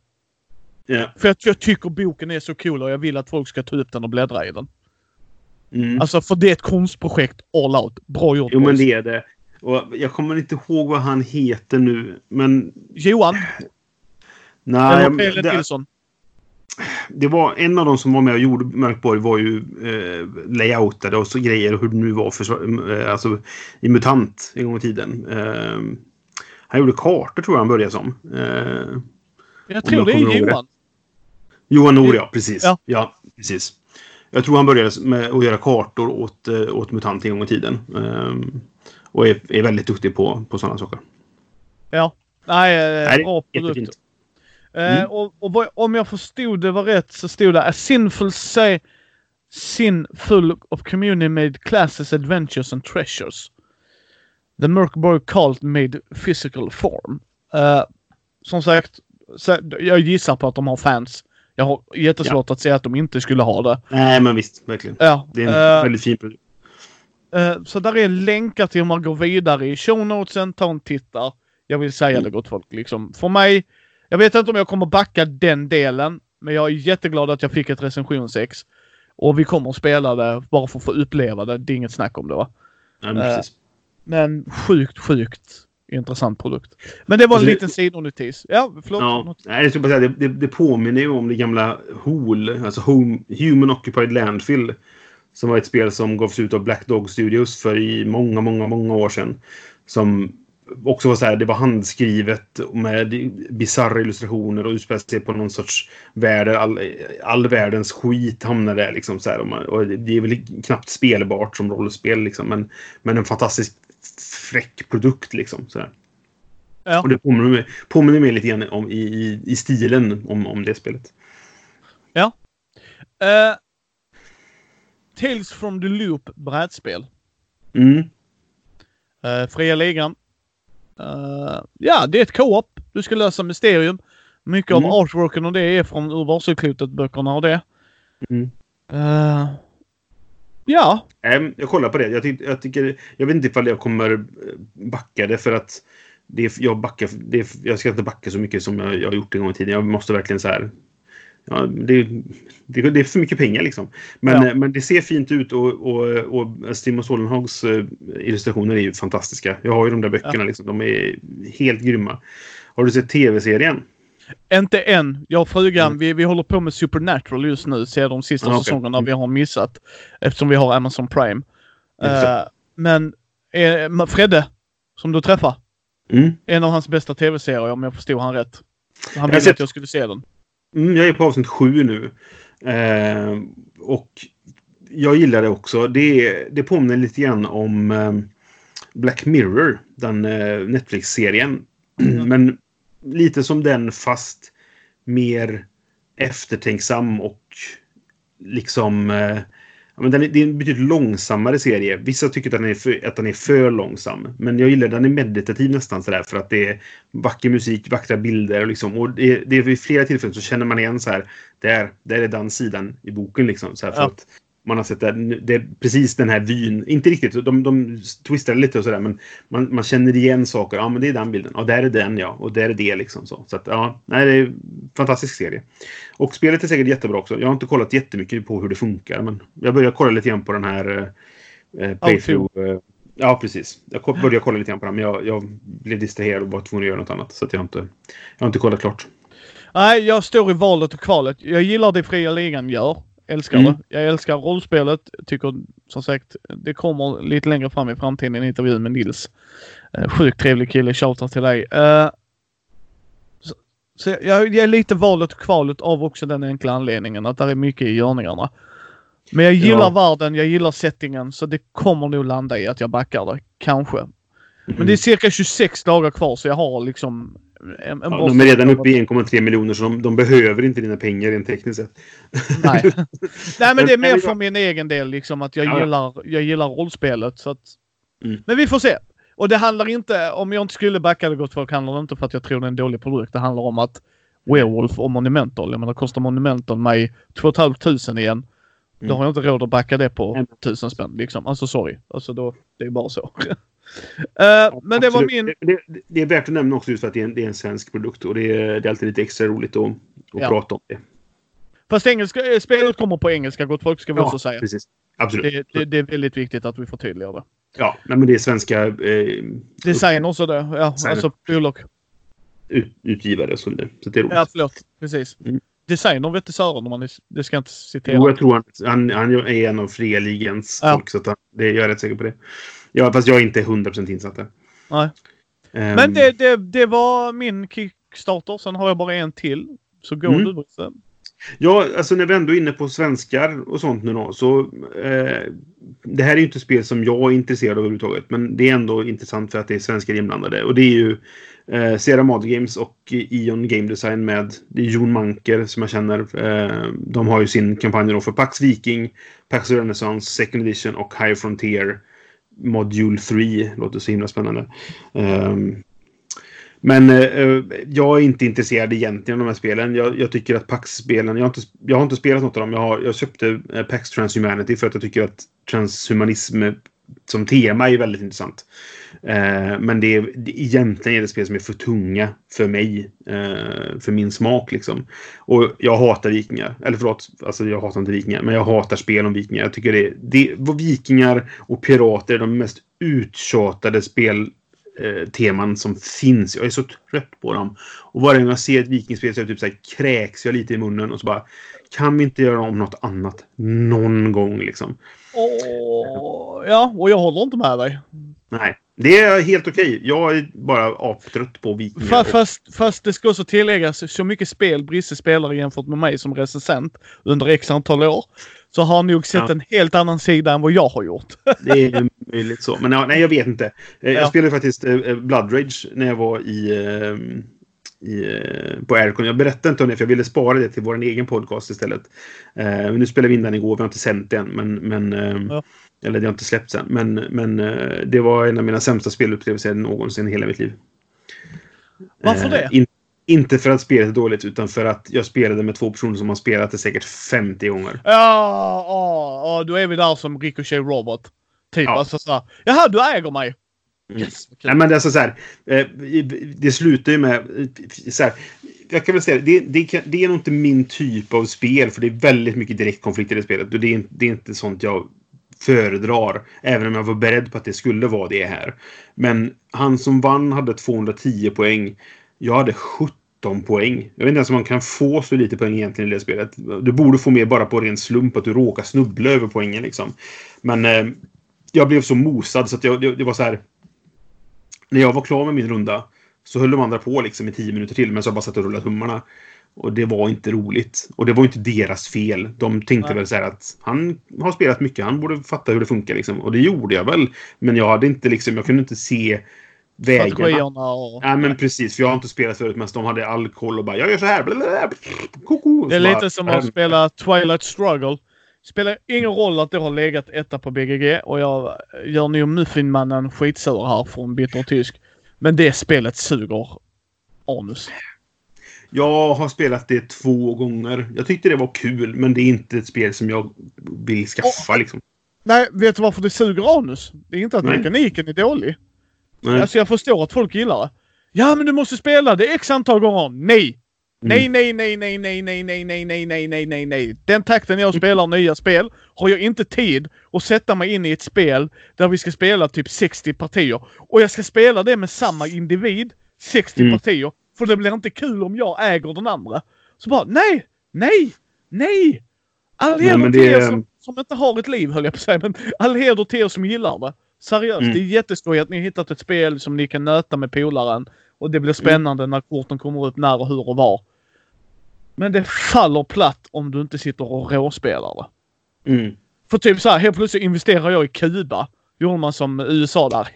Ja. För att jag tycker boken är så cool och jag vill att folk ska ta upp den och bläddra i den. Mm. Alltså för det är ett konstprojekt all out. Bra gjort Jo, men det är det. Och jag kommer inte ihåg vad han heter nu, men... Johan, Nej, eller det, Nilsson. det var en av de som var med och gjorde Mörkborg var ju eh, layoutade och så grejer hur det nu var för, eh, alltså, i MUTANT en gång i tiden. Eh, han gjorde kartor tror jag han började som. Eh, Jag tror det är Johan. Johan Nor, ja. Precis. Ja. Ja. precis. Jag tror han började med att göra kartor åt, eh, åt MUTANT en gång i tiden. Eh, och är, är väldigt duktig på, på sådana saker. Ja. Nej, eh, Nej, bra produkt. Eh, Mm. och, och om jag förstod det var rätt så stod det A sinful say sinful of community made classes, adventures and treasures. The Merkborg cult made physical form. Eh, som sagt, jag gissar på att de har fans. Jag har jättesvårt att säga att de inte skulle ha det. Nej, men visst. Verkligen. Ja, Det är en eh, väldigt fin produkt. Eh, så där är länkar till hur man går vidare i show notesen. Ta en titta. Jag vill säga Mm. det gott folk. Liksom. För mig, jag vet inte om jag kommer backa den delen. Men jag är jätteglad att jag fick ett recensionsex. Och vi kommer att spela det bara för att få uppleva det. Det är inget snack om det va. Ja, men Eh, precis. Men sjukt, sjukt intressant produkt. Men det var en Alltså det- liten sidonotis. Ja, förlåt. Ja, nej, jag skulle bara säga, det, det, det påminner ju om det gamla HOL, alltså Home, Human Occupied Landfill. Som var ett spel som gavs ut av Black Dog Studios för i många, många, många år sedan. Som också var så här, det var handskrivet med bisarra illustrationer och utspelade sig på någon sorts värld där all, all världens skit hamnar där. Liksom, så här, och det är väl knappt spelbart som rollspel, liksom, men, men en fantastiskt fräck produkt. Liksom, så här. Ja. Och det påminner mig, påminner mig lite grann om, i, i, i stilen om, om det spelet. Eh, Tales from the Loop brädspel. Mm. Uh, fria ligan. Eh, ja, det är ett co-op. Du ska lösa mysterium. Mycket Mm. av artworken och det är från Ur varselklotet-böckerna och det. Mm. Eh, ja, jag kollar på det. Jag, tyck, jag, tycker, jag vet inte ifall jag kommer eh, backa det för att det är, jag, backar, det är, jag ska inte backa så mycket som jag, jag har gjort en gång i tiden. Jag måste verkligen så här... Ja, det, det, det är för mycket pengar liksom. Men, Ja. eh, men det ser fint ut och, och, och Stimmo Solenhags eh, illustrationer är ju fantastiska. Jag har ju de där böckerna liksom. De är helt grymma. Har du sett tv-serien? Inte än. Jag och frugan, Mm. vi, vi håller på med Supernatural just nu. Ser de sista Ah, okej. säsongerna vi har missat. Eftersom vi har Amazon Prime. Eh, men eh, Fredde, som du träffar. Mm. En av hans bästa tv-serier om jag förstod han rätt. Han ville sett- att jag skulle se den. Mm, jag är på avsnitt sju nu. Eh, och jag gillar det också. Det, det påminner lite grann om eh, Black Mirror, den eh, Netflix-serien. Mm. Men lite som den fast mer eftertänksam och liksom... Eh, men den är, det är en betydligt långsammare serie. Vissa tycker att den, är för, att den är för långsam. Men jag gillar den är meditativ nästan sådär för att det är vacker musik, vackra bilder och liksom. Och det, det är vid flera tillfällen så känner man igen så här. Där, där är den sidan i boken liksom. Så här, för Ja. att man har sett det, det är precis den här vyn. Inte riktigt, de, de twistar lite och sådär men man, man känner igen saker. Ja men det är den bilden. Ja där är den ja. Och där är det liksom så. Så att ja, nej det är en fantastisk serie. Och spelet är säkert jättebra också. Jag har inte kollat jättemycket på hur det funkar men jag börjar kolla lite grann på den här eh, eh, playthrough. Eh, ja precis. Jag började kolla lite grann på den men jag, jag blev distraherad och var tvungen att göra något annat. Så att jag har inte, jag har inte kollat klart. Nej, jag står i valet och kvalet. Jag gillar det fria ligan gör. Älskar Mm. det. Jag älskar rollspelet. Tycker som sagt det kommer lite längre fram i framtiden en intervju med Nils. Uh, sjukt trevlig kille. Shoutout till dig. Eh, så, så jag, jag är lite valet och kvalet av också den enkla anledningen att det är mycket i görningarna. Men jag gillar Ja. världen, jag gillar settingen så det kommer nog landa i att jag backar det. Kanske. Men Mm. det är cirka 26 dagar kvar så jag har liksom en, en Ja, de är redan uppe i 1,3 miljoner så de, de behöver inte dina pengar rent tekniskt sett. [laughs] Nej. Nej men det är mer för min egen del liksom att jag Ja, gillar, jag gillar rollspelet så att... Mm. Men vi får se. Och det handlar inte, om jag inte skulle backa det gott folk handlar det inte för att jag tror det är en dålig produkt. Det handlar om att Werewolf och Monumental, jag menar kostar Monumental mig 2 500 igen. Då Mm. har jag inte råd att backa det på Mm. 1000 spänn liksom. Alltså sorry. Alltså då, det är bara så. [laughs] Eh, men det var min... Det, det, det är värt att nämna också just för att det är en, det är en svensk produkt och det är, det är alltid lite extra roligt att, att Ja. prata om det. Fast engelska, eh, spelet kommer på engelska gott folk ska vi också säga. precis. Absolut. Det, det, är väldigt viktigt att vi förtydligar det. Ja, nej, men det är svenska eh, Design också det. Ja, Designer. alltså bolag. ut, utgivare och så vidare. Så det är roligt. Ja, förlåt. Precis. Mm. Designer vet Sören om man det ska jag inte citera. Jo, jag tror han, han, han är en av fria ligans Ja. folk. Så att han, det, jag är rätt säker på det. Ja, fast jag är inte 100% insatt där. Nej. Ehm, Men det, det, det var min Kickstarter. Sen har jag bara en till. Så gå Mm. du Brisse. Ja, alltså när vi ändå är inne på svenskar och sånt nu då. Så, eh, det här är ju inte spel som jag är intresserad av överhuvudtaget. Men det är ändå intressant för att det är svenskar inblandade. Och det är ju eh, Sierra Mod Games och Ion Game Design med det är Jon Manker som jag känner. Eh, de har ju sin kampanj då för Pax Viking, Pax Renaissance, Second Edition och High Frontier Module 3. Låter så himla spännande. Um, men uh, jag är inte intresserad egentligen av de här spelen. Jag, jag tycker att Pax-spelen... Jag, har inte- jag har inte spelat något av dem. Jag, har, jag köpte eh, Pax Transhumanity för att jag tycker att transhumanism som tema är väldigt intressant. Eh, men det är, det, egentligen är det spel som är för tunga för mig. Eh, för min smak liksom. Och jag hatar vikingar. Eller förlåt, alltså jag hatar inte vikingar. Men jag hatar spel om vikingar. Jag tycker det, det vikingar och pirater är de mest uttjatade spel eh, teman som finns. Jag är så trött på dem. Och varje gång jag ser ett vikingspel så, det typ så här, kräks jag lite i munnen och så bara kan vi inte göra om något annat någon gång liksom? Åh, ja, och jag håller inte med dig. Nej, det är helt okej. Jag är bara aptrött på vikingar. Fa- Fast, fast det ska också tilläggas, så mycket spel Brisse spelar jämfört med mig som recensent under x antal år. Så har han nog sett Ja. en helt annan sida än vad jag har gjort. [laughs] Det är möjligt så. Men nej, jag vet inte. Eh, Jag Ja. spelade faktiskt eh, Blood Rage när jag var i, eh, i, eh, på Aircon. Jag berättade inte om det för jag ville spara det till vår egen podcast istället. Eh, Men nu spelade vi in den igår. Vi har inte sänt den. Men, men, eh, Ja. Eller det har inte släppts än. Men, men eh, det var en av mina sämsta spelupplevelser någonsin i hela mitt liv. Varför Eh, det? In, inte för att spelet är dåligt utan för att jag spelade med två personer som har spelat det säkert 50 gånger. Ja, ja, ja, då är vi där som Ricochet Robot. Typ Ja. alltså såhär. Jaha, du äger mig. Mm. Yes, kul. Nej, men det är alltså så här. Eh, det slutar ju med... Så här, jag kan väl säga det, det, det är nog inte min typ av spel för det är väldigt mycket direktkonflikter i spelet. Det är, det är inte sånt jag föredrar. Även om jag var beredd på att det skulle vara det här. Men han som vann hade 210 poäng. Jag hade 17 poäng. Jag vet inte ens om man kan få så lite poäng egentligen i det spelet. Du borde få mer bara på ren slump att du råkar snubbla över poängen liksom. Men eh, jag blev så mosad så att jag, det, det var så här när jag var klar med min runda så höll de andra på liksom i 10 minuter till men så jag bara satt och rullade tummarna. Och det var inte roligt. Och det var inte deras fel. De tänkte Nej. väl så här att han har spelat mycket, han borde fatta hur det funkar liksom. Och det gjorde jag väl. Men jag hade inte liksom, jag kunde inte se vägarna. Och... Ja men precis, för jag har inte spelat förut men de hade all koll och bara jag gör så här. Blablabla, koko. Det är Så bara, lite som att spela Twilight Struggle. Spelar ingen roll att det har legat etta på BGG och jag gör nog Muffinmannen skitsur här från bitter tysk. Men det spelet suger anus. Jag har spelat det två gånger. Jag tyckte det var kul men det är inte ett spel som jag vill skaffa liksom. Nej, vet du varför det suger anus? Det är inte att Nej. mekaniken är dålig. Nej. Alltså jag förstår att folk gillar det. Ja, men du måste spela det x antal gånger. Nej! Nej, Mm. nej, nej, nej, nej, nej, nej, nej, nej, nej, nej, nej, nej. Den takten jag spelar nya spel har jag inte tid att sätta mig in i ett spel där vi ska spela typ 60 partier. Och jag ska spela det med samma individ, 60 Mm. partier. För det blir inte kul om jag äger den andra. Så bara, nej, nej, nej! All heder till det- er som, som inte har ett liv höll jag på att säga, men all heder till er som gillar det. Seriöst, Mm. det är jätteskoj att ni har hittat ett spel som ni kan nöta med polaren. Och det blir spännande när korten kommer upp när och hur och var. Men det faller platt om du inte sitter och råspelar det. Mm. För typ så här, helt plötsligt investerar jag i Kuba. Gjorde man som USA där.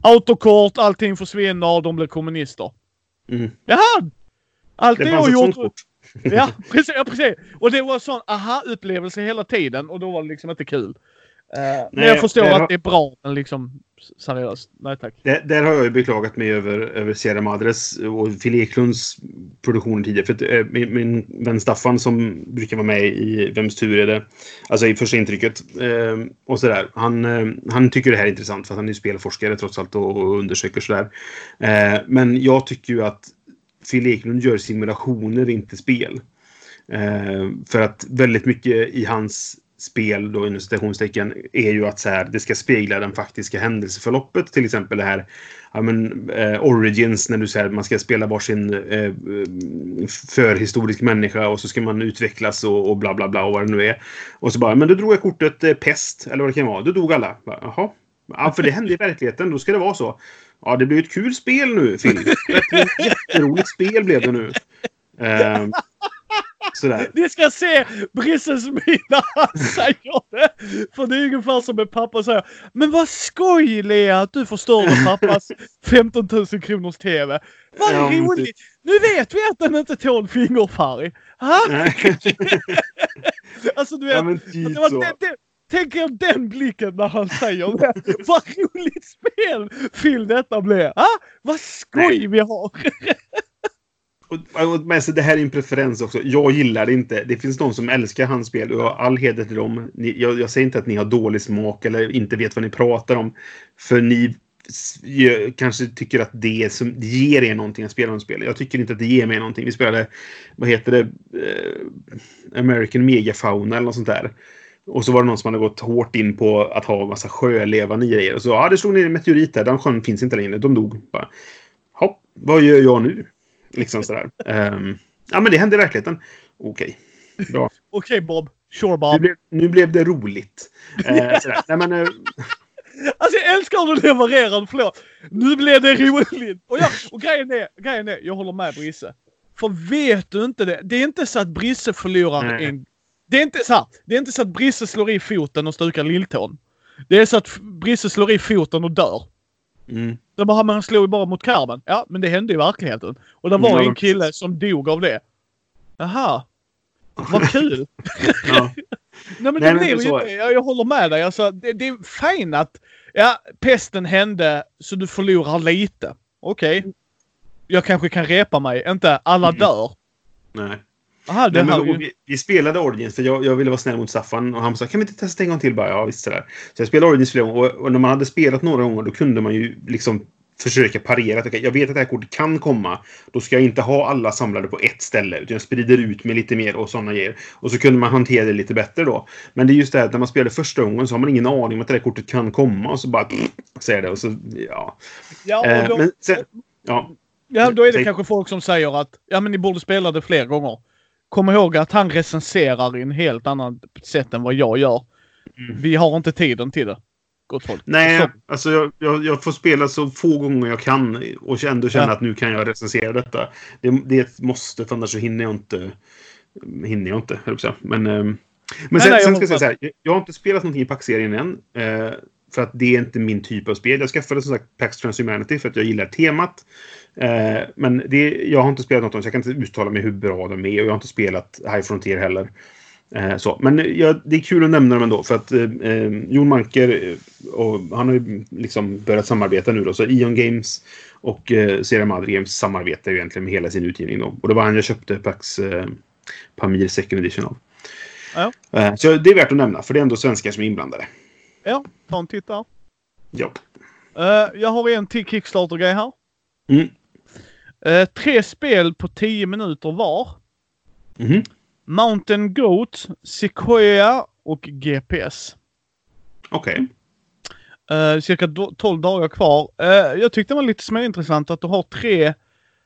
[laughs] Autokort, allting försvinner, de blir kommunister. Mm. Jaha! Allt Det det, jag gjort... kort. [laughs] Ja precis, ja, precis. Och det var en sån aha-upplevelse hela tiden och då var det liksom inte kul. Men Nej, jag förstår har- att det är bra, men liksom seriöst. Nej tack. Där, där har jag ju beklagat mig över, över Sierra Madres och Phil Eklunds produktion tidigare. För att, äh, min, min vän Staffan som brukar vara med i Vems tur är det? Alltså i första intrycket. Äh, och sådär. Han, äh, han tycker det här är intressant för att han är ju spelforskare trots allt och, och undersöker sådär. Men jag tycker ju att Phil Eklund gör simulationer, inte spel. För att väldigt mycket i hans spel då inom citationstecken är ju att så här, det ska spegla den faktiska händelseförloppet. Till exempel det här ja, men, eh, Origins när du säger att man ska spela varsin eh, förhistorisk människa och så ska man utvecklas och, och bla bla bla och vad det nu är. Och så bara, men då drog jag kortet eh, pest eller vad det kan vara. Då dog alla. Bara, Jaha. Ja, för det hände i verkligheten. Då ska det vara så. Ja, det blir ett kul spel nu, Phil. [laughs] Ett jätteroligt spel blev det nu. Eh, sådär. Ni ska se Brisses min när [laughs] han säger det! För det är ungefär som en pappa säger Men vad skoj Lea att du förstörde pappas [laughs] 15 000 kronors TV. Vad Ja, men roligt! Nu vet vi att den inte tål fingerfärg. Ha? [laughs] Alltså du vet, ja, men typ det var det, det, Tänk er den blicken när han säger det. Vad roligt spel Phil detta blev. Ah, vad skoj vi har. Och, men så det här är en preferens också. Jag gillar det inte. Det finns de som älskar hans spel och jag har all heder till dem. Ni, jag, jag säger inte att ni har dålig smak eller inte vet vad ni pratar om. För ni kanske tycker att det, som, det ger er någonting att spela de spel. Jag tycker inte att det ger mig någonting. Vi spelade, vad heter det, eh, American Megafauna eller något sånt där. Och så var det någon som hade gått hårt in på att ha en massa sjölevande grejer. Och så, ja, det slog ner en meteorit där. Den sjön finns inte längre. De dog. Bara, Hopp, vad gör jag nu? Liksom sådär. Ehm, ja, men det hände i verkligheten. Okej. Bra. [laughs] Okej Bob. Sure Nu Bob. blev, nu blev det roligt. Eh, sådär. Nej, men, eh, [laughs] Alltså jag älskar hur du levererar. Förlåt. Nu blev det roligt. Och, jag, och grejen, är, grejen är, jag håller med Brisse. För vet du inte det? Det är inte så att Brisse förlorar Nej. en... Det är inte så här. Det är inte så att Brisse slår i foten och stukar lilltån. Det är så att Brisse slår i foten och dör. mm. Det bara, man slår ju bara mot karmen. Ja, men det hände i verkligheten. Och det var Ja, en kille som dog av det. Jaha. Vad kul! [laughs] ja. Nej men Nej, det men blir ju inte, jag, jag håller med dig. Alltså, det, det är fint att ja, pesten hände så du förlorar lite. Okej. Jag kanske kan repa mig. Inte alla Mm. dör. Nej. Aha, det här men, ju... vi, vi spelade Origins för jag, jag ville vara snäll mot Staffan och han sa kan vi inte testa en gång till? Bara, ja visst sådär. Så jag spelade Origins flera gånger och, och när man hade spelat några gånger då kunde man ju liksom försöka parera. att, okej, jag vet att det här kortet kan komma. Då ska jag inte ha alla samlade på ett ställe utan jag sprider ut mig lite mer och sådana grejer. Och så kunde man hantera det lite bättre då. Men det är just det här att när man spelar första gången så har man ingen aning om att det där kortet kan komma och så bara [sniffs] säger det och så ja. Ja, Eh, och då, men sen, ja. ja, då är det säg- kanske folk som säger att ja, men ni borde spela det fler gånger. Kom ihåg att han recenserar i en helt annan sätt än vad jag gör. Mm. Vi har inte tiden till det. Gott folk. Nej, Så, alltså jag, jag, jag får spela så få gånger jag kan och ändå känna Ja. att nu kan jag recensera detta. Det, det är ett måste, för annars så hinner jag inte. Hinner jag inte, jag. Men, ehm, men Nej, sen, nej, sen ska jag säga så här. jag- Jag har inte spelat någonting i PAX-serien än. Eh, för att det är inte min typ av spel. Jag skaffade som sagt PAX Transhumanity för att jag gillar temat. Eh, men det, jag har inte spelat något av dem, så jag kan inte uttala mig hur bra de är. Och jag har inte spelat High Frontier heller. Eh, så. Men ja, det är kul att nämna dem ändå. För att eh, eh, Jon Manker, eh, och han har ju liksom börjat samarbeta nu då. Så Ion Games och eh, Sierra Madre Games samarbetar ju egentligen med hela sin utgivning då. Och det var han jag köpte Pax eh, Pamir Second Edition av. Ja. Eh, så det är värt att nämna, för det är ändå svenskar som är inblandade. ja, ta en titt där. Ja. Jag har en till Kickstarter-grej här. Mm. Eh, tre spel på 10 minuter var. Mhm. Mountain Goat, Sequoia och GPS. Okej. Eh, cirka do- 12 dagar kvar. Eh, jag tyckte det var lite småintressant att du har tre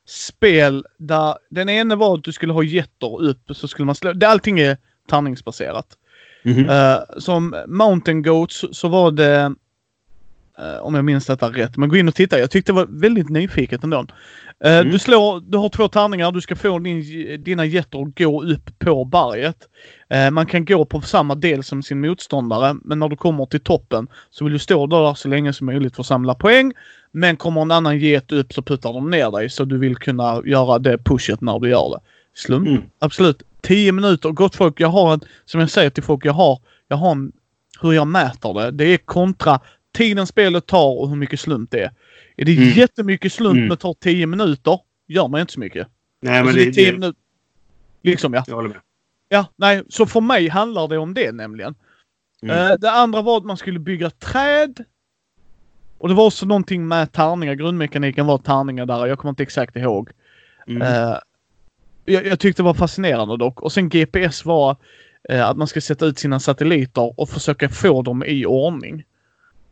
spel där den ena var att du skulle ha getter upp så skulle man slå. Det, allting är tärningsbaserat. Mhm. Eh, som Mountain Goats så var det, om jag minns detta rätt, men gå in och titta. Jag tyckte det var väldigt nyfiket ändå. Eh, Mm. Du slår, du har två tärningar, du ska få din, dina getter att gå upp på berget. Eh, man kan gå på samma del som sin motståndare, men när du kommer till toppen så vill du stå där så länge som möjligt för att samla poäng. Men kommer en annan get upp så puttar de ner dig så du vill kunna göra det pushet när du gör det. Slump. Mm. Absolut. 10 minuter. Gott folk, jag har en, som jag säger till folk, jag har, jag har en, hur jag mäter det. Det är kontra tiden spelet tar och hur mycket slump det är. Är det Mm. jättemycket slump Mm. men tar 10 minuter, gör man inte så mycket. Nej, men alltså, det, det är 10 det, minuter. Liksom ja. jag håller med. Ja, nej, så för mig handlar det om det nämligen. Mm. Eh, det andra var att man skulle bygga träd. Och det var också någonting med tärningar. Grundmekaniken var tärningar där. Jag kommer inte exakt ihåg. Mm. Eh, jag, jag tyckte det var fascinerande dock. Och sen GPS var eh, att man ska sätta ut sina satelliter och försöka få dem i ordning.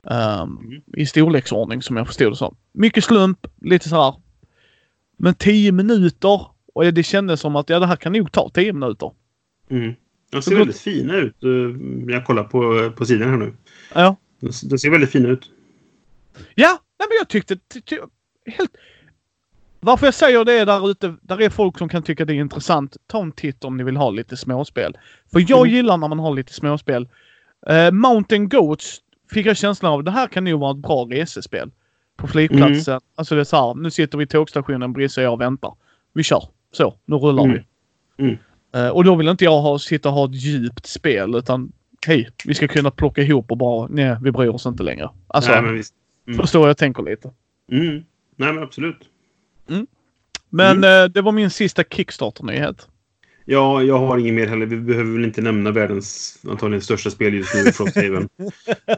Mm. I storleksordning som jag förstod det som. Mycket slump, lite sådär. Men 10 minuter och det kändes som att ja, det här kan nog ta 10 minuter. Mm. De Så ser väldigt fina ut. eh, Jag kollar på, på sidan här nu. Ja. De, ser väldigt fina ut. Ja, nej men jag tyckte... ty- ty- helt... Varför jag säger det är där ute, där är folk som kan tycka det är intressant. Ta en titt om ni vill ha lite småspel. För jag Mm. gillar när man har lite småspel. Uh, Mountain Goats fick jag känslan av, det här kan nog vara ett bra resespel. På flygplatsen. Alltså det är så här, nu sitter vi i tågstationen, Brisse och jag och väntar. Vi kör. Så, nu rullar Mm. vi. Mm. Eh, och då vill inte jag ha, sitta och ha ett djupt spel utan hej, vi ska kunna plocka ihop och bara, nej, vi bryr oss inte längre. Alltså, Nej, men visst. Mm. förstår jag tänker lite. Mm. Nej, men absolut. Men eh, det var min sista Kickstarter-nyhet. Ja, jag har inget mer heller. Vi behöver väl inte nämna världens antagligen största spel just nu, Frosthaven.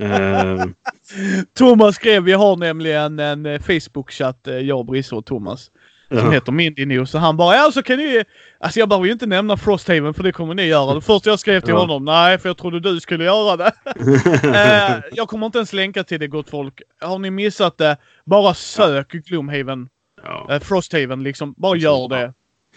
uh, [laughs] Thomas skrev, vi har nämligen en eh, Facebook-chatt, eh, jag, Brisse och Thomas. Som Jaha. heter Mindy News. Så han bara, ja så kan ni... Alltså jag behöver ju inte nämna Frosthaven för det kommer ni göra. Det första jag skrev till Ja. honom, nej för jag trodde du skulle göra det. [laughs] Eh, jag kommer inte ens länka till det gott folk. Har ni missat det, bara sök Gloomhaven. ja. Eh, Frosthaven liksom. Bara gör det.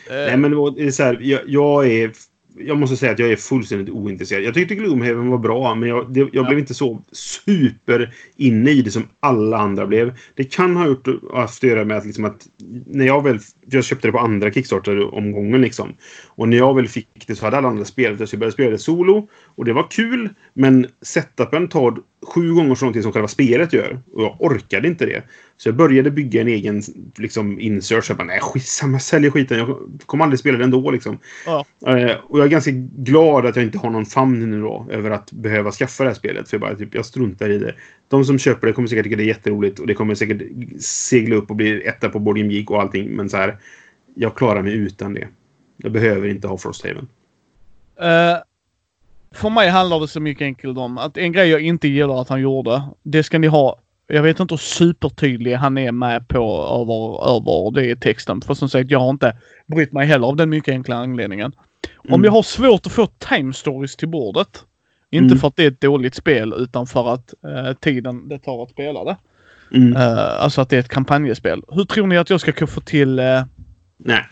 Eh, Nej, men det är så här, jag, jag är... Jag måste säga att jag är fullständigt ointresserad. Jag tyckte Gloomhaven var bra, men jag, det, jag Ja. blev inte så super inne i det som alla andra blev. Det kan ha gjort, haft att göra med att, liksom att när jag väl... Jag köpte det på andra Kickstarter-omgången liksom. Och när jag väl fick det så hade alla andra spelat det, så jag började spela det solo. Och det var kul, men setupen tar sju gånger så lång tid som själva spelet gör. Och jag orkade inte det. Så jag började bygga en egen liksom, insert. Så jag bara, nej skitsamma, säljer skiten. Jag kommer aldrig spela det ändå liksom. Ja. Eh, och jag är ganska glad att jag inte har någon famn nu då. Över att behöva skaffa det här spelet. För jag bara, typ, jag struntar i det. De som köper det kommer säkert tycka det är jätteroligt. Och det kommer säkert segla upp och bli etta på Board Game Geek och allting. Men så här, jag klarar mig utan det. Jag behöver inte ha Frosthaven. Eh, för mig handlar det så mycket enkelt om att en grej jag inte gillar att han gjorde, det ska ni ha. Jag vet inte hur supertydlig han är med på över, över det i texten. För som sagt, jag har inte brytt mig heller av den mycket enkla anledningen. Om Mm. jag har svårt att få time stories till bordet, inte Mm. för att det är ett dåligt spel utan för att eh, tiden det tar att spela det. Mm. Eh, alltså att det är ett kampanjespel. Hur tror ni att jag ska kunna få till eh, Nej.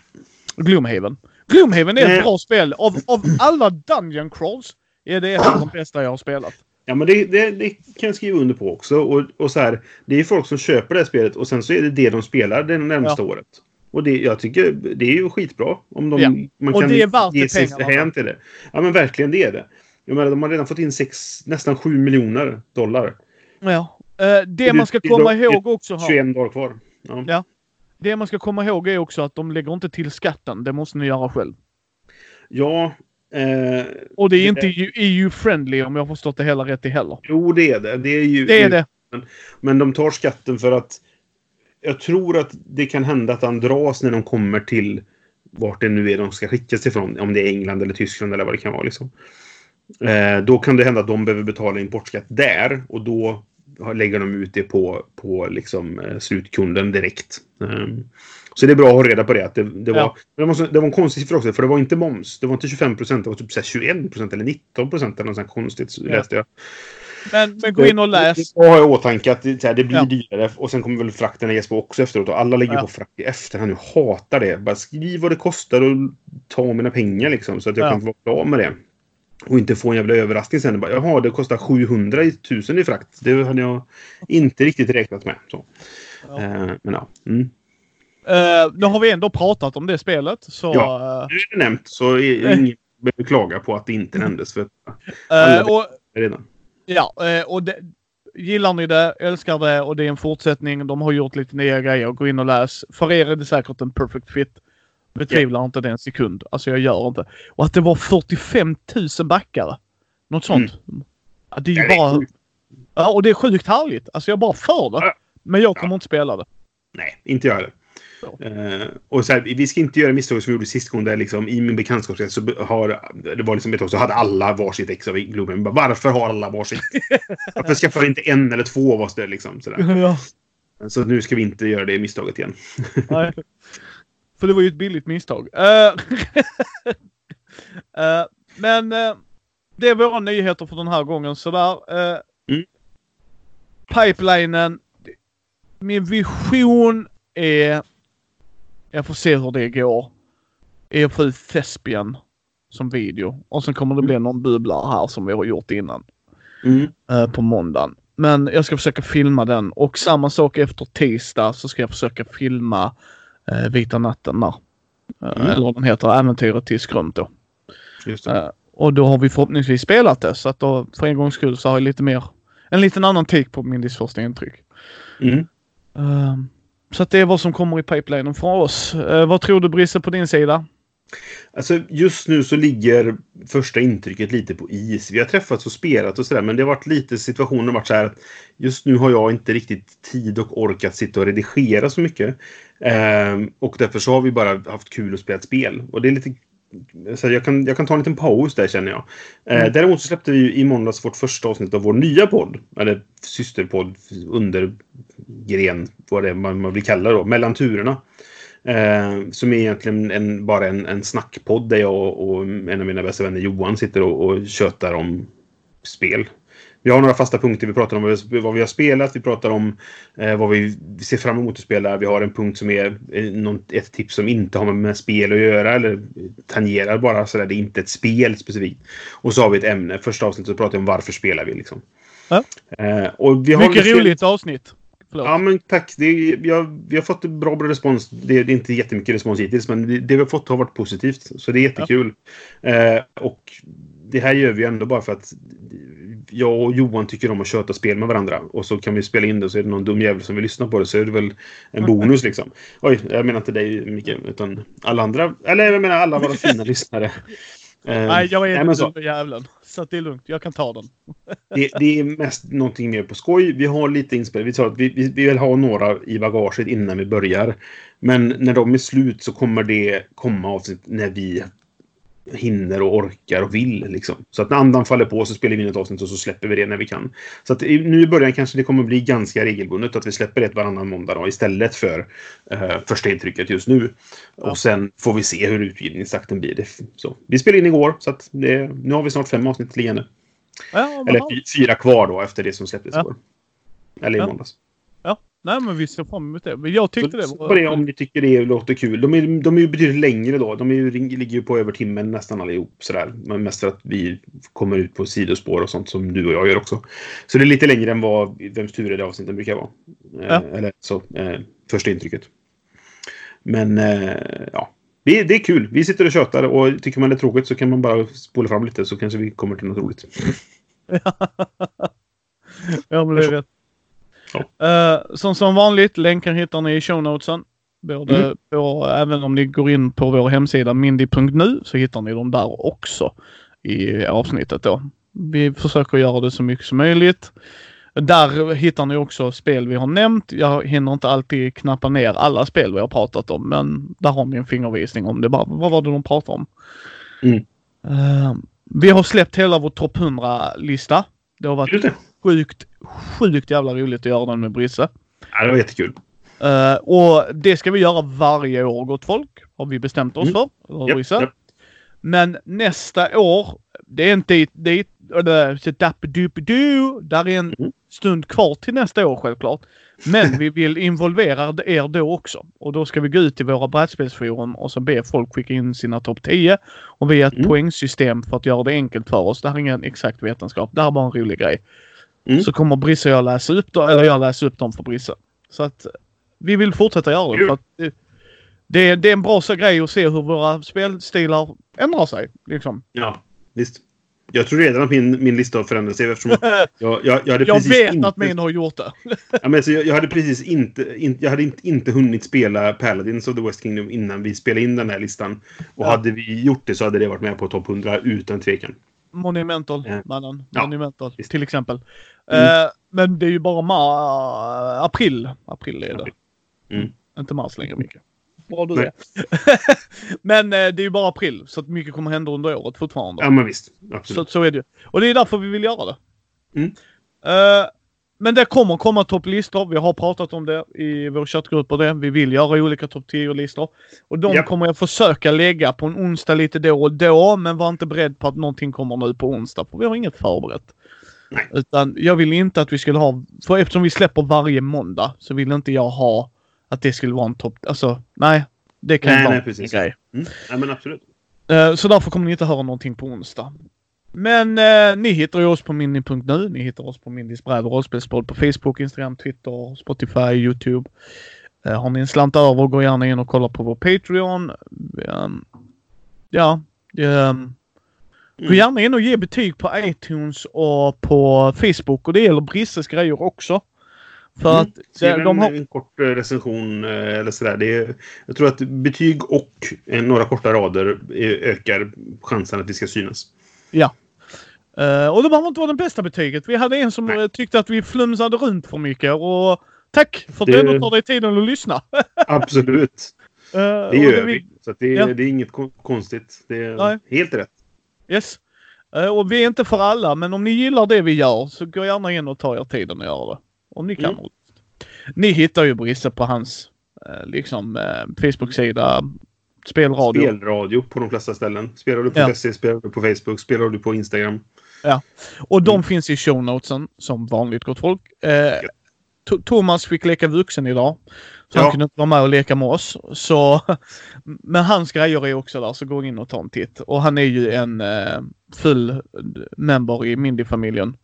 Gloomhaven? Gloomhaven är Nej. ett bra spel. Av, av alla Dungeon Crawls är det ett av de bästa jag har spelat. Ja, men det, det, det kan jag skriva under på också. Och, och så här, det är folk som köper det här spelet och sen så är det det de spelar det närmaste året. Och det, jag tycker det är ju skitbra. Om de, Ja. man Och kan det är värt ge sig hän till det. Ja, men verkligen det är det. Jag menar, de har redan fått in sex, nästan 7 miljoner dollar. Ja. Eh, det man ska det- komma det- ihåg också här. 21 dagar kvar. Ja. Ja. Det man ska komma ihåg är också att de lägger inte till skatten. Det måste ni göra själv. ja eh, Och det är inte EU- EU-friendly om jag har förstått det hela rätt i heller. jo, det är det. Det är ju... Det är det. Men de tar skatten för att jag tror att det kan hända att han dras när de kommer till vart det nu är de ska skickas ifrån. Om det är England eller Tyskland eller vad det kan vara. Liksom. Eh, då kan det hända att de behöver betala importskatt där och då lägger de ut det på, på liksom, eh, slutkunden direkt. Eh, så det är bra att ha reda på det. Att det, det, var, Ja. det, var, det var en konstig siffra också, för det var inte moms. Det var inte 25 procent, det var typ så här 21 procent eller 19 procent eller något sånt konstigt, Ja. läste jag. Men, men gå in och läs. Det har jag i åtanke att det, här, det blir Ja. dyrare och sen kommer väl frakten ges på också efteråt. Och alla lägger Ja. på frakt i efterhand. Jag hatar det. Bara skriv vad det kostar och ta mina pengar liksom. Så att jag Ja. kan vara klar med det. Och inte få en jävla överraskning sen. Bara, Jaha, det kostar 700 i tusen i frakt. Det hade jag inte riktigt räknat med. Så. Ja. Eh, men ja. Mm. Eh, nu har vi ändå pratat om det spelet. Så, Ja. Nu är det nämnt så är Eh. ingen behöver klaga på att det inte nämndes. För eh, eh, och redan. Ja, eh, och det, gillar ni det, älskar det och det är en fortsättning. De har gjort lite nya grejer. Gå in och läs. För er är det säkert en perfect fit. Betvivlar inte det en sekund. Alltså jag gör inte. Och att det var 45 000 backare. Något sånt. Ja, det är ju Ja, det är bara... sjukt. Ja, och det är sjukt härligt. Alltså jag är bara för det. Ja. Men jag kommer inte spela det. Nej, inte jag heller. Eh, och så här, vi ska inte göra misstag som vi gjorde sist gång där liksom, i min bekantskapskrets så har det var liksom ett tag så hade alla varsitt ex av Globen. Varför har alla varsitt? [laughs] Varför skaffar vi inte en eller två av oss det liksom? Sådär. ja. Så nu ska vi inte göra det misstaget igen. Nej. [laughs] För det var ju ett billigt misstag. Eh, [laughs] eh, men eh, det är våra nyheter för den här gången. Sådär. Uh, Mm. Pipelinen. Min vision är... Jag får se hur det går. Är få ut Thespian som video. Och sen kommer det bli någon bubblare här som vi har gjort innan. Mm. eh, på måndagen. Men jag ska försöka filma den och samma sak efter tisdag så ska jag försöka filma eh, Vita natten där. Eh, Mm. Eller den heter, Äventyret till Skrömt då. Och då har vi förhoppningsvis spelat det så att då för en gångs skull så har jag lite mer, en liten annan take på Mindys första intryck. Mm. Så att det är vad som kommer i pipelinen från oss. Eh, vad tror du Brisse på din sida? Alltså just nu så ligger första intrycket lite på is. Vi har träffats och spelat och sådär men det har varit lite situationer varit så här att just nu har jag inte riktigt tid och ork att sitta och redigera så mycket. Eh, och därför så har vi bara haft kul och spelat spel. Och det är lite så jag, kan, jag kan ta en liten paus där känner jag. Eh, Mm. Däremot så släppte vi i måndags vårt första avsnitt av vår nya podd. Eller systerpodd, undergren, vad det är man, man vill kalla det då. Mellan turerna. Eh, som är egentligen en, bara en, en snackpodd där jag och, och en av mina bästa vänner Johan sitter och, och tjötar om spel. Vi har några fasta punkter. Vi pratar om vad vi, har spelat. Vi pratar om eh, vad vi ser fram emot att spela. Vi har en punkt som är eh, någon, ett tips som inte har med spel att göra eller tangerar bara sådär. Det är inte ett spel specifikt. Och så har vi ett ämne. Första avsnittet så pratar vi om varför spelar vi liksom. Ja. Eh, och vi har Mycket lite- roligt avsnitt. Förlåt. Ja, men tack. Det är, vi, har, vi har fått en bra, bra respons. Det, det är inte jättemycket respons hittills, men det, det vi har fått har varit positivt. Så det är jättekul. Eh, och det här gör vi ändå bara för att jag och Johan tycker om att köta spel med varandra. Och så kan vi spela in det så är det någon dum jävel som vill lyssna på det så är det väl en bonus liksom. Oj, jag menar inte dig Micke, utan alla andra. Eller jag menar alla våra fina [laughs] lyssnare. Eh, Nej, jag är den dumma jävlen. Så det är lugnt. Jag kan ta den. det, det är mest någonting mer på skoj. Vi har lite inspel. Vi sa att vi, vi, vi vill ha några i bagaget innan vi börjar. Men när de är slut så kommer det komma avsnitt när vi hinner och orkar och vill. Liksom. Så att när andan faller på så spelar vi in ett avsnitt och så släpper vi det när vi kan. Så att nu i början kanske det kommer bli ganska regelbundet att vi släpper ett varannan måndag då, istället för eh, första intrycket just nu. Ja. Och sen får vi se hur utgivningstakten blir. Det, så. Vi spelade in igår så att det, nu har vi snart fem avsnitt liggande. Ja, Eller fyra kvar då efter det som släpptes Ja. igår. Eller i Ja. måndags. Nej, men vi ser fram emot det. Men jag tyckte det var... det om ni tycker det låter kul. De är, de är ju betydligt längre då. De är ju, ligger ju på över timmen nästan allihop. Sådär. Men mest för att vi kommer ut på sidospår och sånt som du och jag gör också. Så det är lite längre än vad Vems tur är det avsnittet brukar vara. Eh, Ja. Eller så, eh, första intrycket. Men eh, ja, det, det är kul. Vi sitter och tjötar och tycker man det är tråkigt så kan man bara spola fram lite så kanske vi kommer till något roligt. [laughs] ja, men det är rätt. Eh, som, som vanligt, länkar hittar ni i show notesen. Både Mm. på, även om ni går in på vår hemsida mindy.nu så hittar ni dem där också i avsnittet då. Vi försöker göra det så mycket som möjligt. Där hittar ni också spel vi har nämnt. Jag hinner inte alltid knappa ner alla spel vi har pratat om men där har ni en fingervisning om det. Bara, vad var det de pratade om? Mm. Eh, vi har släppt hela vår topp 100-lista. Det har varit. Sjukt, sjukt jävla roligt att göra den med Brisse. Ja, det var jättekul. Eh, och det ska vi göra varje år gott folk. Har vi bestämt oss Mm. för. Eller Japp, Brisse. japp. Men nästa år, det är inte dit, dapp-dupp-du. Där är en Mm. stund kvar till nästa år självklart. Men [laughs] vi vill involvera er då också. Och då ska vi gå ut i våra brädspelsforum och så be folk skicka in sina topp 10. Och vi har ett Mm. poängsystem för att göra det enkelt för oss. Det här är ingen exakt vetenskap. Det här är bara en rolig grej. Mm. Så kommer Brisse och jag läsa upp dem, eller jag läser upp dem för Brisse. Så att vi vill fortsätta göra det. För att det, det, är, en bra så grej att se hur våra spelstilar ändrar sig. Liksom. Ja, visst. Jag tror redan att min, min lista har förändrats eftersom [laughs] jag, jag, jag hade Jag precis vet inte, att min har gjort det. [laughs] ja, men alltså, jag, jag hade precis inte, in, jag hade inte, inte hunnit spela Paladins of the West Kingdom innan vi spelade in den här listan. Och Ja. hade vi gjort det så hade det varit med på topp 100 utan tvekan. Monumental, Ja. mannen. Ja, Monumental, visst. till exempel. Mm. Eh, men det är ju bara ma- april. April är det. Mm. Inte mars längre mycket. Bra du är. [laughs] men eh, det är ju bara april. Så att mycket kommer hända under året fortfarande. Ja, men visst. Så, så är det ju. Och det är därför vi vill göra det. Mm. Eh, men det kommer komma topplistor. Vi har pratat om det i vår chattgrupp och det. Vi vill göra olika topp 10-listor. Och de Japp. kommer jag försöka lägga på en onsdag lite då och då. Men var inte beredd på att någonting kommer nu på onsdag. För vi har inget förberett. Nej. Utan jag vill inte att vi skulle ha... För eftersom vi släpper varje måndag så vill inte jag ha att det skulle vara en topp... Alltså, nej. Det kan Nej, vara nej, en precis. grej. Mm. Ja, men absolut. Eh, Så därför kommer ni inte höra någonting på onsdag. Men eh, ni hittar ju oss på mini.nu. Ni hittar oss på Mindys bräd rollspelspodd på Facebook, Instagram, Twitter, Spotify, Youtube. Eh, har ni en slant över, gå gärna in och kolla på vår Patreon. Ehm, ja, ehm, gå Mm. gärna in och ge betyg på iTunes och på Facebook och det gäller Brisses grejer också. För Mm. att Skriv de, en, de har... en kort eh, recension eh, eller sådär. Det är, jag tror att betyg och eh, några korta rader eh, ökar chansen att det ska synas. Ja. Eh, och det behöver inte vara det bästa betyget. Vi hade en som Nej. eh, tyckte att vi flumsade runt för mycket och tack för att Det- du ändå tar dig tiden att lyssna. [laughs] Absolut. Eh, Det gör vi- vi. Så det, Ja. det är inget kon- konstigt. Det är Nej. helt rätt. Yes. Eh, och vi är inte för alla, men om ni gillar det vi gör så gå gärna in och ta er tiden att göra det. Om ni kan. Mm. Ni hittar ju Brisse på hans liksom Facebook-sida. Spelradio. Spelradio på de flesta ställen. Spelar du på Ja. SE, spelar du på Facebook, spelar du på Instagram. Och de Mm. finns i show notesen som vanligt gott folk. Eh, To- Thomas fick leka vuxen idag. Så han Ja. kunde inte vara med och leka med oss. Så, [laughs] men hans grejer är också där, så gå in och ta en titt. Och han är ju en eh, full member i Mindy-familjen.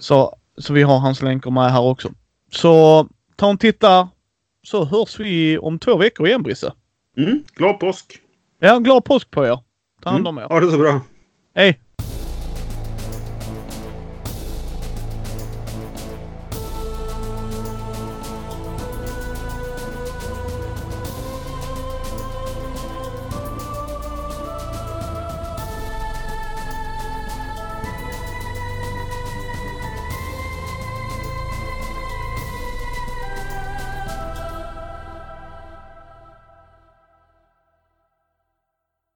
Så, så vi har hans länkar med här också. Så ta en titt där. Så hörs vi om två veckor igen Brisse. Mm. Glad påsk! Ja, glad påsk på er. Ta hand om er. Ha det så bra! Hej!